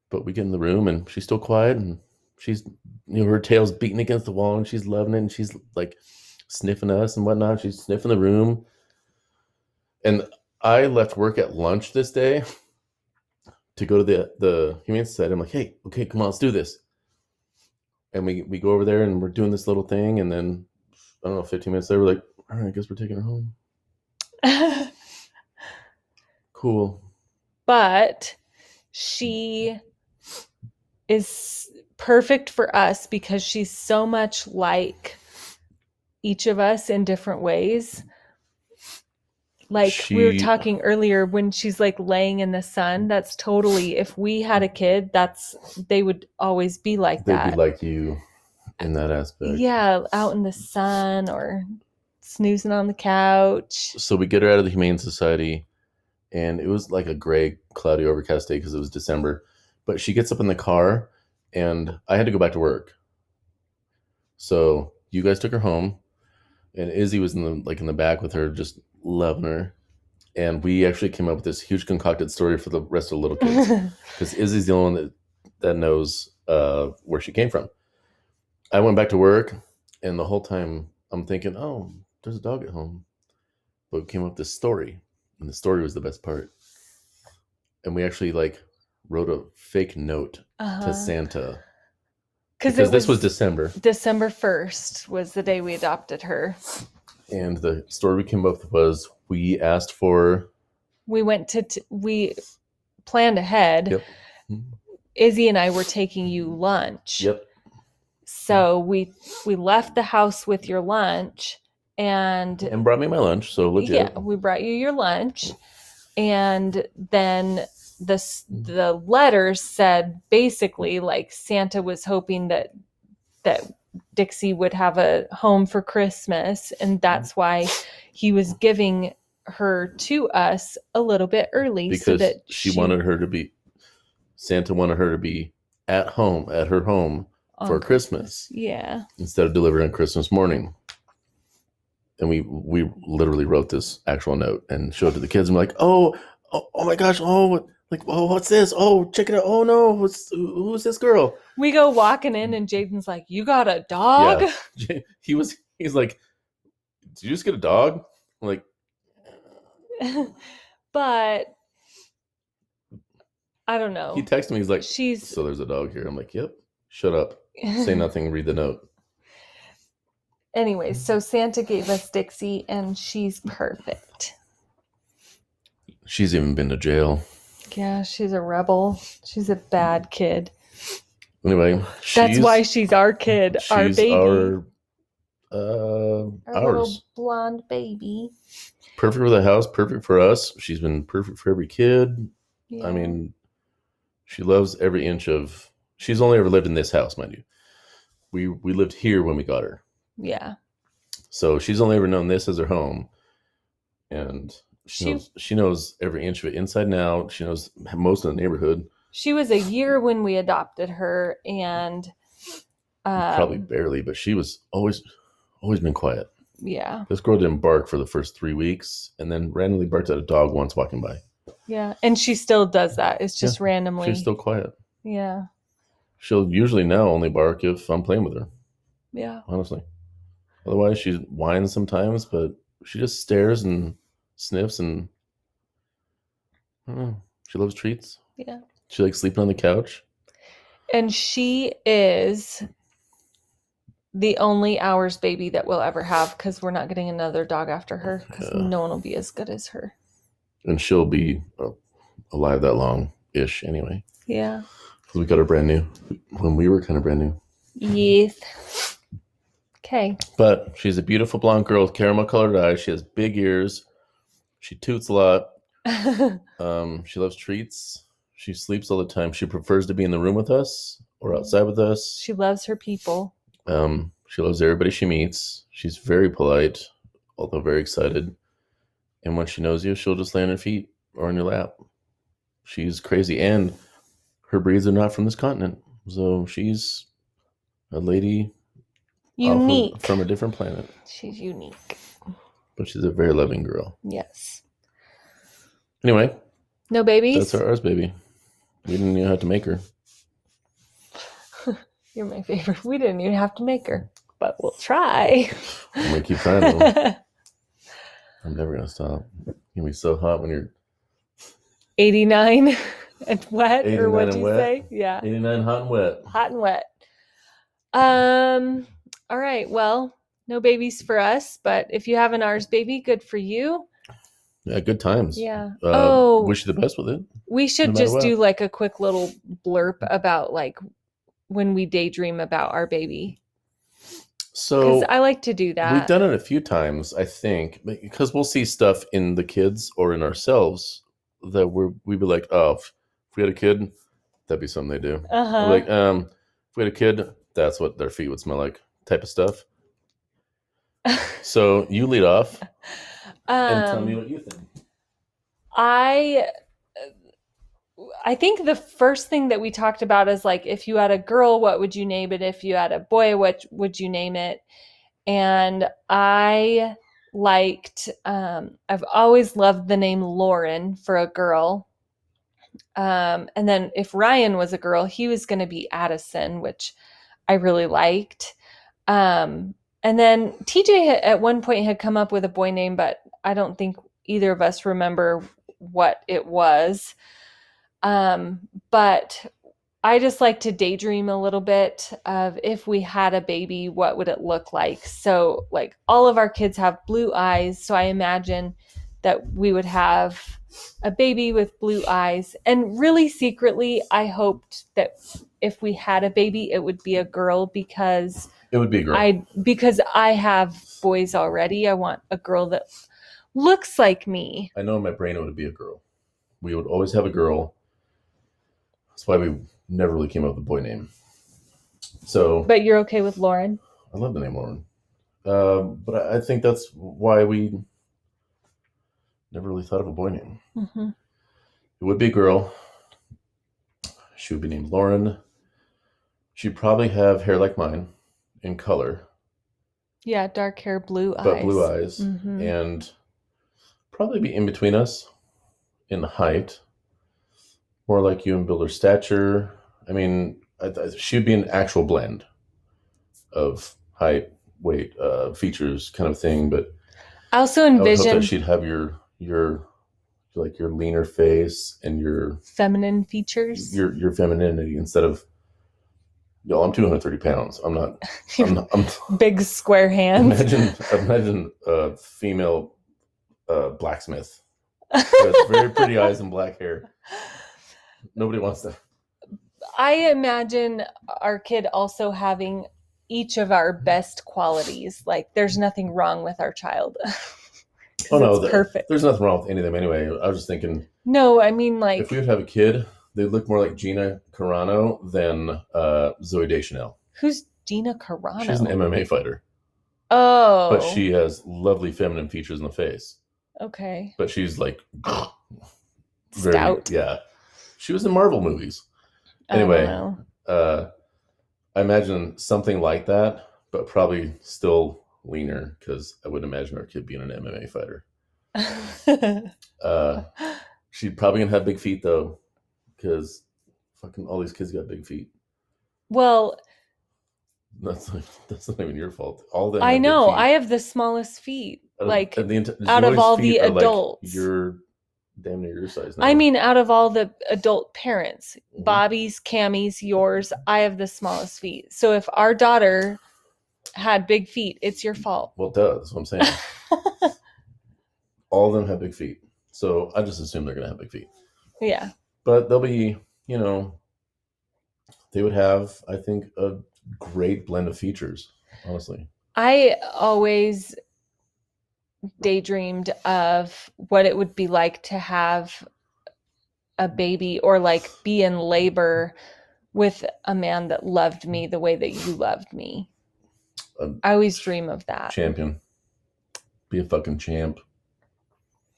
S2: But we get in the room, and she's still quiet, and she's you know her tail's beating against the wall, and she's loving it, and she's like sniffing us and whatnot. She's sniffing the room. And I left work at lunch this day to go to the the humane society. I'm like, hey, okay, come on, let's do this. And we we go over there and we're doing this little thing, and then I don't know, 15 minutes later, we're like, all right, I guess we're taking her home. Cool.
S1: but she is perfect for us because she's so much like each of us in different ways. Like we were talking earlier when she's like laying in the sun, that's totally if we had a kid, that's they would always be like
S2: They'd
S1: that.
S2: be like you in that aspect.
S1: yeah, out in the sun or snoozing on the couch.
S2: So we get her out of the Humane Society, and it was like a gray, cloudy, overcast day because it was December. But she gets up in the car, and I had to go back to work. So you guys took her home, and Izzy was in the like in the back with her, just loving her. And we actually came up with this huge concocted story for the rest of the little kids because Izzy's the only one that, that knows uh, where she came from. I went back to work, and the whole time I'm thinking, oh, there's a dog at home. But we came up with this story, and the story was the best part. And we actually like wrote a fake note
S1: Uh-huh.
S2: to Santa
S1: Because
S2: this was December,
S1: December 1st was the day we adopted her.
S2: and the story we came up with was we asked for
S1: We went to, t- we planned ahead.
S2: Yep.
S1: Izzy and I were taking you lunch.
S2: yep
S1: So we we left the house with your lunch and
S2: and brought me my lunch, so legit.
S1: yeah, we brought you your lunch and then the
S2: Mm.
S1: the letters said basically like Santa was hoping that that Dixie would have a home for Christmas and that's why he was giving her to us a little bit early so
S2: because
S1: that
S2: she, wanted her to be Santa wanted her to be at home at her home for Christmas.
S1: Yeah.
S2: instead of delivered on Christmas morning. And we we literally wrote this actual note and showed it to the kids. And we're like, oh, oh, oh my gosh, oh, like, oh, what's this? Oh, check it out. Oh no, what's who- who's this girl?
S1: We go walking in and Jaden's like, "You got a dog?"
S2: Yeah. He was he's like, did you just get a dog? I'm like,
S1: but I don't know.
S2: he texted me. He's like,
S1: She's
S2: so there's a dog here. I'm like, yep. Shut up. Say nothing. Read the note.
S1: Anyways, so Santa gave us Dixie and she's perfect.
S2: She's even been to jail.
S1: Yeah, she's a rebel. She's a bad kid.
S2: Anyway,
S1: That's why she's our kid, our baby.
S2: Our, uh,
S1: our
S2: ours.
S1: little blonde baby.
S2: perfect for the house, perfect for us. She's been perfect for every kid.
S1: Yeah.
S2: I mean, she loves every inch of. She's only ever lived in this house, mind you. We we lived here when we got her,
S1: yeah.
S2: so she's only ever known this as her home, and she,
S1: She-
S2: knows she knows every inch of it inside and out. She knows most of the neighborhood,
S1: She was a year when we adopted her and um,
S2: probably barely, but she was always always been quiet.
S1: yeah.
S2: This girl didn't bark for the first three weeks, and then randomly barked at a dog once walking by.
S1: Yeah. And she still does that. It's just randomly.
S2: She's still quiet.
S1: yeah.
S2: She'll usually now only bark if I'm playing with her.
S1: Yeah.
S2: honestly. Otherwise, she whines sometimes, but she just stares and sniffs and I don't know. She loves treats.
S1: Yeah.
S2: She likes sleeping on the couch.
S1: and she is the only ours baby that we'll ever have because we're not getting another dog after her because
S2: Yeah.
S1: no one will be as good as her.
S2: And she'll be uh, alive that long ish anyway.
S1: Yeah.
S2: Because we got her brand new when we were kind of brand new.
S1: Yes. Okay.
S2: But she's a beautiful blonde girl with caramel colored eyes. She has big ears. She toots a lot. Um, she loves treats. She sleeps all the time. She prefers to be in the room with us or outside with us.
S1: she loves her people.
S2: Um, she loves everybody she meets. She's very polite, although very excited. And when she knows you, she'll just lay on her feet or on your lap. She's crazy, and her breeds are not from this continent, so she's a lady of-
S1: Unique.
S2: from a different planet.
S1: She's unique.
S2: But she's a very loving girl.
S1: Yes.
S2: Anyway,
S1: No babies?
S2: that's our ours baby. We didn't even have to make her.
S1: You're my favorite. We didn't even have to make her, but we'll try.
S2: I'm gonna keep trying. I'm never gonna stop. Gonna be so hot when you're
S1: 89 and wet, or what do you
S2: wet.
S1: say? Yeah.
S2: 89 hot and wet.
S1: hot and wet. Um, all right. Well, no babies for us, but if you have an ours baby, good for you.
S2: Yeah, good times.
S1: Yeah.
S2: Uh,
S1: oh,
S2: wish you the best with it.
S1: we should
S2: no
S1: just do like a quick little blurb about like when we daydream about our baby.
S2: So
S1: I like to do that.
S2: we've done it a few times, I think, because we'll see stuff in the kids or in ourselves that we're we'd be like, oh, if we had a kid, that'd be something they do.
S1: Uh-huh.
S2: Like, um, if we had a kid, that's what their feet would smell like, type of stuff. So you lead off and tell me
S1: Um,
S2: what you think.
S1: I I think the first thing that we talked about is like if you had a girl, what would you name it? If you had a boy, what would you name it? And I liked um I've always loved the name Lauren for a girl. Um and then if Ryan was a girl, he was going to be Addison, which I really liked. Um and then TJ at one point had come up with a boy name, but I don't think either of us remember what it was. Um, but I just like to daydream a little bit of if we had a baby, what would it look like? So, like, all of our kids have blue eyes. So, I imagine that we would have a baby with blue eyes. And really secretly, I hoped that if we had a baby, it would be a girl because
S2: It would be a girl.
S1: I because I have boys already. I want a girl that looks like me.
S2: I know in my brain it would be a girl. We would always have a girl. That's why we never really came up with a boy name. So
S1: But you're okay with Lauren?
S2: I love the name Lauren. Um, but I, think that's why we never really thought of a boy name.
S1: hmm
S2: It would be a girl. She would be named Lauren. She'd probably have hair like mine in color,
S1: Yeah, dark hair, blue eyes.
S2: but blue eyes.
S1: Mhm.
S2: And probably be in between us in height. More like you and Builder stature. I mean, I, I, she'd be an actual blend of height, weight, uh, features, kind of thing. But
S1: I also
S2: I
S1: envision
S2: that she'd have your your like your leaner face and your
S1: feminine features.
S2: your your femininity instead of yo. I'm 230 pounds. I'm not. I'm, not, I'm
S1: Big square hands.
S2: imagine imagine a female uh, blacksmith with very pretty eyes and black hair. Nobody wants that.
S1: I imagine our kid also having each of our best qualities. Like, there's nothing wrong with our child.
S2: Oh no,
S1: it's
S2: th-
S1: perfect.
S2: There's nothing wrong with any of them anyway. I was just thinking
S1: No, I mean like
S2: if we would have a kid, they'd look more like Gina Carano than uh, Zooey Deschanel.
S1: who's Gina Carano?
S2: She's an MMA fighter,
S1: oh,
S2: but she has lovely feminine features in the face.
S1: okay.
S2: But she's like very
S1: Stout.
S2: yeah. She was in Marvel movies.
S1: I don't
S2: Anyway.
S1: know.
S2: uh, I imagine something like that, but probably still leaner because I would imagine her kid being an MMA fighter. Uh, she'd probably gonna have big feet though, because fucking all these kids got big feet.
S1: well,
S2: That's not, that's not even your fault. All them.
S1: I know. I have the smallest feet.
S2: Out of-
S1: like
S2: the
S1: out of all the
S2: are like
S1: adults.
S2: your damn near your size now.
S1: I mean, out of all the adult parents,
S2: Mhm.
S1: Bobby's, Cammy's, yours, I have the smallest feet. So if our daughter had big feet, it's your fault.
S2: Well, duh, that's what I'm saying. All of them have big feet. So I just assume they're going to have big feet.
S1: Yeah.
S2: But they'll be, you know, they would have, I think, a great blend of features, honestly.
S1: I always daydreamed of what it would be like to have a baby or like be in labor with a man that loved me the way that you loved me.
S2: Um,
S1: I always dream of that.
S2: Champion. Be a fucking champ.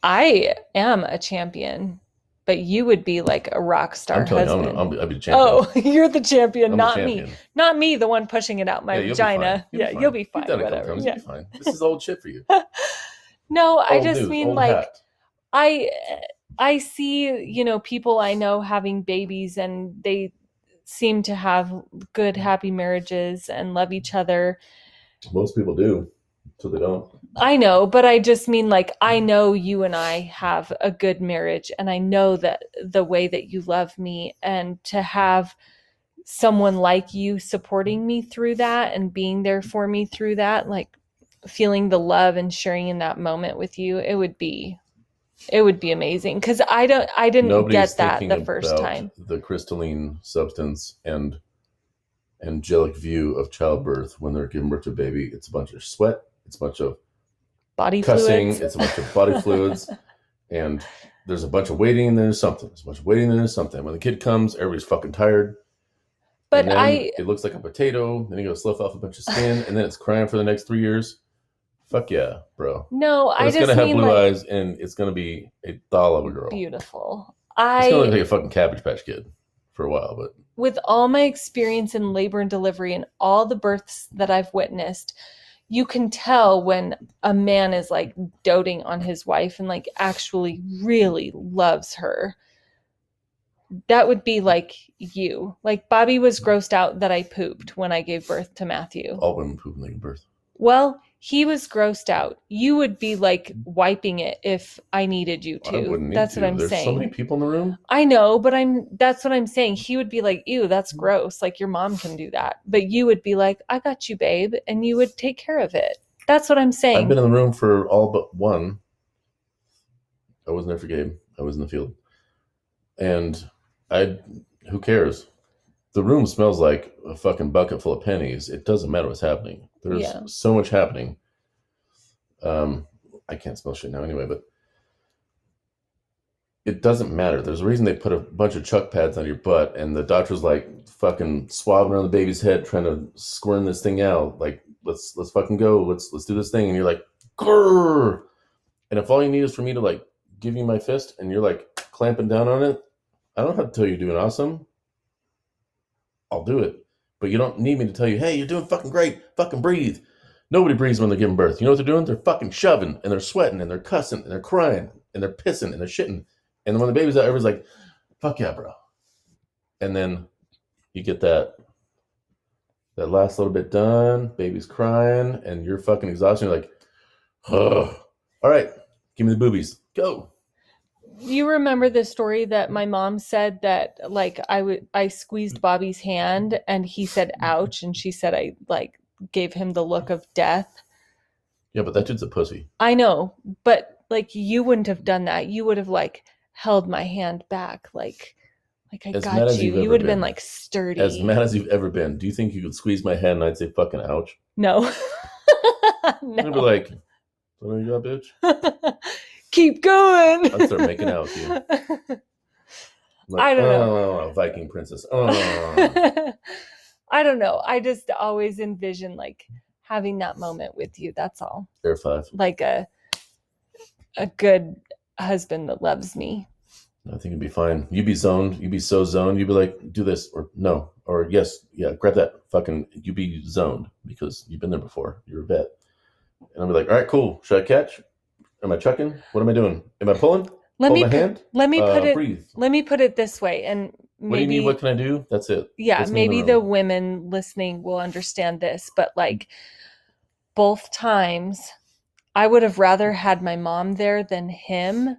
S1: I am a champion, but you would be like a rock star
S2: I'm telling
S1: husband.
S2: you, I'm, I'm, I'll be the champion.
S1: oh, you're the champion,
S2: I'm the
S1: not me. Not me, the one pushing it out my
S2: Yeah,
S1: vagina. yeah, you'll be fine.
S2: You've done it a couple
S1: Whatever. Yeah.
S2: You'll be fine. This is old shit for you.
S1: No, I just
S2: news,
S1: mean like
S2: hat.
S1: I I see, you know, people I know having babies and they seem to have good happy marriages and love each other.
S2: Most people do, so they don't.
S1: I know, but I just mean like I know you and I have a good marriage and I know that the way that you love me and to have someone like you supporting me through that and being there for me through that like feeling the love and sharing in that moment with you it would be it would be amazing cuz I don't I didn't
S2: Nobody's
S1: get that the first time.
S2: The crystalline substance and angelic view of childbirth when they're giving birth to a baby. It's a bunch of sweat. It's a bunch of
S1: Body
S2: cussing.
S1: fluids.
S2: It's a bunch of body fluids, and there's a bunch of waiting. And there's something. There's a bunch of waiting. And there's something. When the kid comes, everybody's fucking tired.
S1: but I
S2: it looks like a potato. Then you go slough off a bunch of skin, and then it's crying for the next three years. Fuck yeah, bro.
S1: no,
S2: But
S1: I
S2: it's
S1: just
S2: gonna have
S1: mean
S2: blue
S1: like
S2: eyes, and it's gonna be a doll of a girl.
S1: beautiful.
S2: It's gonna look like a fucking Cabbage Patch Kid for a while, but
S1: with all my experience in labor and delivery and all the births that I've witnessed, you can tell when a man is like doting on his wife and like actually really loves her. That would be like you. Like Bobby was grossed out that I pooped when I gave birth to Matthew.
S2: Oh, all women poop when they give birth.
S1: Well, he was grossed out. You would be like mm-hmm. wiping it if I needed you
S2: I
S1: to.
S2: wouldn't need
S1: That's
S2: to.
S1: what I'm
S2: There's
S1: saying.
S2: so many people in the room.
S1: I know, but I'm that's what I'm saying. He would be like, ew, that's mm-hmm. gross. Like your mom can do that. But you would be like, I got you, babe, and you would take care of it. That's what I'm saying.
S2: I've been in the room for all but one. I wasn't there for Gabe. I was in the field, and I. Who cares? The room smells like a fucking bucket full of pennies. It doesn't matter what's happening. There's
S1: Yeah.
S2: so much happening. Um, I can't smell shit now anyway, but it doesn't matter. There's a reason they put a bunch of chuck pads on your butt, and the doctor's like fucking swabbing around the baby's head, trying to squirm this thing out. Like, let's let's fucking go. Let's let's do this thing. And you're like, Grr! and if all you need is for me to like give you my fist, and you're like clamping down on it, I don't have to tell you you're doing awesome. I'll do it, but you don't need me to tell you, hey, you're doing fucking great. Fucking breathe. Nobody breathes when they're giving birth. You know what they're doing? They're fucking shoving and they're sweating and they're cussing and they're crying and they're pissing and they're shitting. And when the baby's out, everybody's like, fuck yeah, bro. And then you get that that last little bit done, baby's crying, and you're fucking exhausted. You're like, oh, all right, give me the boobies. Go.
S1: You remember the story that my mom said that like I would I squeezed Bobby's hand and he said ouch and she said I like gave him the look of death.
S2: Yeah, but that dude's a pussy.
S1: I know, but like you wouldn't have done that. You would have like held my hand back like like I
S2: As
S1: got you. You would have been
S2: been.
S1: like sturdy.
S2: As mad as you've ever been, do you think you could squeeze my hand and I'd say fucking ouch?
S1: no.
S2: I'd be like, what are you got, bitch?
S1: Keep going.
S2: I'd start making out with you. Like,
S1: I don't know.
S2: Oh, oh, oh Viking princess. Oh.
S1: I don't know. I just always envision like having that moment with you. That's all.
S2: Air five.
S1: Like a a good husband that loves me.
S2: I think it'd be fine. You'd be zoned. You'd be so zoned. You'd be like, do this or no or yes, yeah, grab that fucking. You'd be zoned because you've been there before. You're a vet, and I'd be like, all right, cool. Should I catch? Am I chucking? What am I doing? Am I pulling?
S1: Let
S2: Hold
S1: me
S2: my
S1: put,
S2: hand.
S1: let me
S2: Uh,
S1: put it
S2: breathe.
S1: let me put it this way and maybe
S2: What do you
S1: maybe
S2: need? What can I do? That's it.
S1: yeah,
S2: in the
S1: maybe the women listening will understand this, but like both times I would have rather had my mom there than him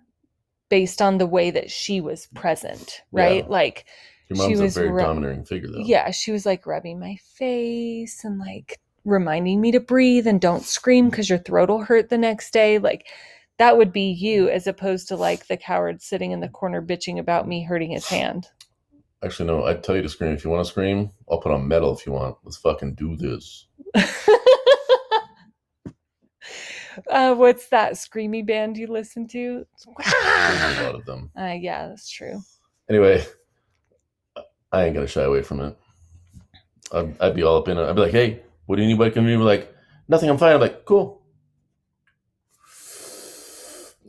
S1: based on the way that she was present, right?
S2: Yeah.
S1: Like
S2: Your
S1: She was
S2: a very
S1: ru-
S2: dominating figure, though.
S1: yeah, she was like rubbing my face and like reminding me to breathe and don't scream because your throat will hurt the next day. Like that would be you as opposed to like the coward sitting in the corner bitching about me hurting his hand.
S2: Actually, no. I'd tell you to scream if you want to scream. I'll put on metal if you want. Let's fucking do this.
S1: uh, what's that screamy band you listen to?
S2: A lot of them.
S1: Uh, yeah, that's true.
S2: Anyway, I ain't gonna shy away from it. I'd, I'd be all up in it. I'd be like, "Hey, what do you need? What can you do?" Like, nothing. I'm fine. I'm like, cool.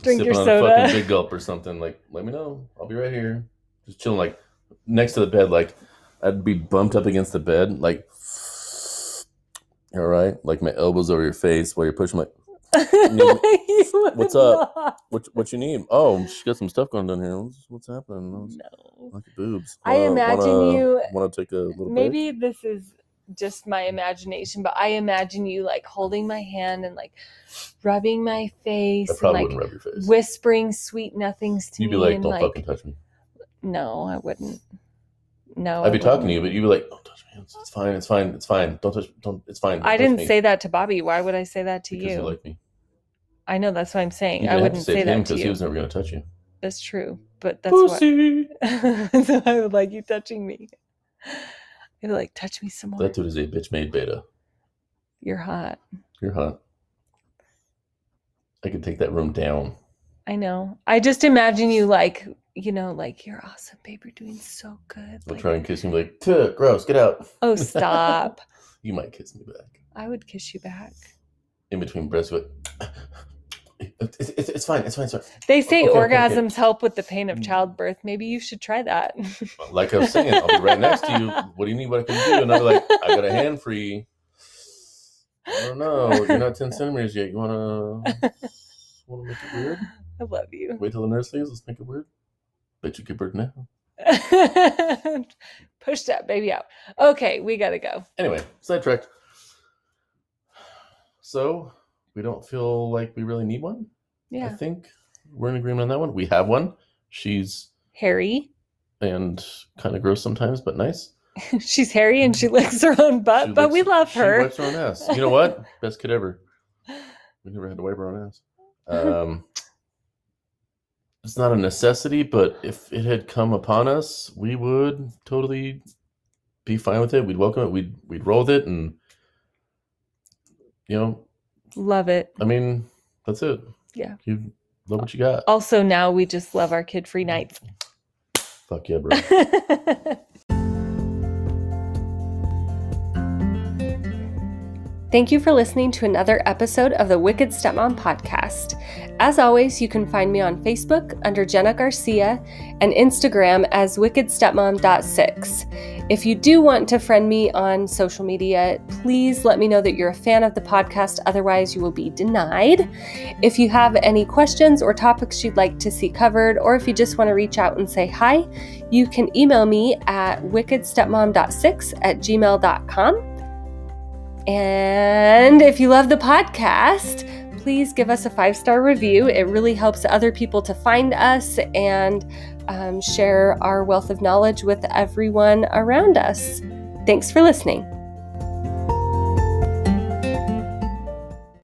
S1: Drink your
S2: Sipping on
S1: soda.
S2: a fucking big gulp or something. Like, let me know. I'll be right here. Just chilling, like next to the bed. Like, I'd be bumped up against the bed. Like, all right, like my elbows over your face while you're pushing. Like, What's up?
S1: not.
S2: what what you need? Oh, she got some stuff going down here. What's, what's happening?
S1: No.
S2: Like boobs.
S1: I uh, imagine you-
S2: want to take a little break?
S1: Maybe this is just my imagination, but I imagine you like holding my hand and like rubbing my face
S2: I
S1: and like
S2: wouldn't rub your face.
S1: whispering sweet nothings to me.
S2: You'd
S1: me.
S2: be like,
S1: and
S2: "Don't
S1: like,
S2: fucking touch me."
S1: no, I wouldn't. No,
S2: I'd be talking to you, but you'd be like, "Don't touch me. It's, it's fine. It's fine. It's fine. Don't touch. Don't. It's fine." Don't
S1: I didn't
S2: me,"
S1: say that to Bobby. Why would I say that to you?
S2: because
S1: you?
S2: you like me.
S1: I know that's what I'm saying.
S2: You
S1: I wouldn't
S2: say,
S1: say
S2: to him
S1: that
S2: because he was never going to touch you.
S1: That's true, but that's what.
S2: Pussy.
S1: so I would like you touching me. I'd like, touch me some more.
S2: That dude is a bitch made beta.
S1: You're hot.
S2: You're hot. I could take that room down.
S1: I know. I just imagine you like, you know, like you're awesome, babe. You're doing so good.
S2: I'll
S1: Like,
S2: try and kiss you like, gross, get out.
S1: oh, stop.
S2: You might kiss me back.
S1: I would kiss you back.
S2: In between breaths, but it's, it's, it's fine. It's fine. Fine.
S1: They say
S2: Okay, okay, okay.
S1: orgasms help with the pain of
S2: Mm.
S1: childbirth. Maybe you should try that.
S2: Like I was saying, I'll be right next to you. What do you need? What I can do? And I'll be like, I got a hand free. I don't know. You're not 10 centimeters yet. You want to want to make it weird?
S1: I love you.
S2: Wait till the nurse leaves. Let's make it weird. Bet you give birth now.
S1: Push that baby out. Okay, we gotta go.
S2: Anyway, sidetracked. So we don't feel like we really need one.
S1: Yeah.
S2: I think we're in agreement on that one. We have one. She's
S1: hairy
S2: and kind of gross sometimes, but nice.
S1: She's hairy and she licks her own butt,
S2: She
S1: but we
S2: licks-
S1: love
S2: she
S1: her.
S2: wipes her own ass. You know what? Best kid ever. We never had to wipe our own ass. Um, it's not a necessity, but if it had come upon us, we would totally be fine with it. We'd welcome it. We'd we'd roll with it, and you know,
S1: Love it.
S2: I mean, that's it.
S1: Yeah.
S2: you love what you got.
S1: Also, now we just love our kid free nights.
S2: Fuck yeah, bro.
S1: Thank you for listening to another episode of the Wicked Stepmom podcast. As always, you can find me on Facebook under Jenna Garcia and Instagram as wickedstepmom.six. If you do want to friend me on social media, please let me know that you're a fan of the podcast, otherwise, you will be denied. If you have any questions or topics you'd like to see covered, or if you just want to reach out and say hi, you can email me at wickedstepmom.six at gmail.com. And if you love the podcast, please give us a five star review. It really helps other people to find us and um, share our wealth of knowledge with everyone around us. Thanks for listening.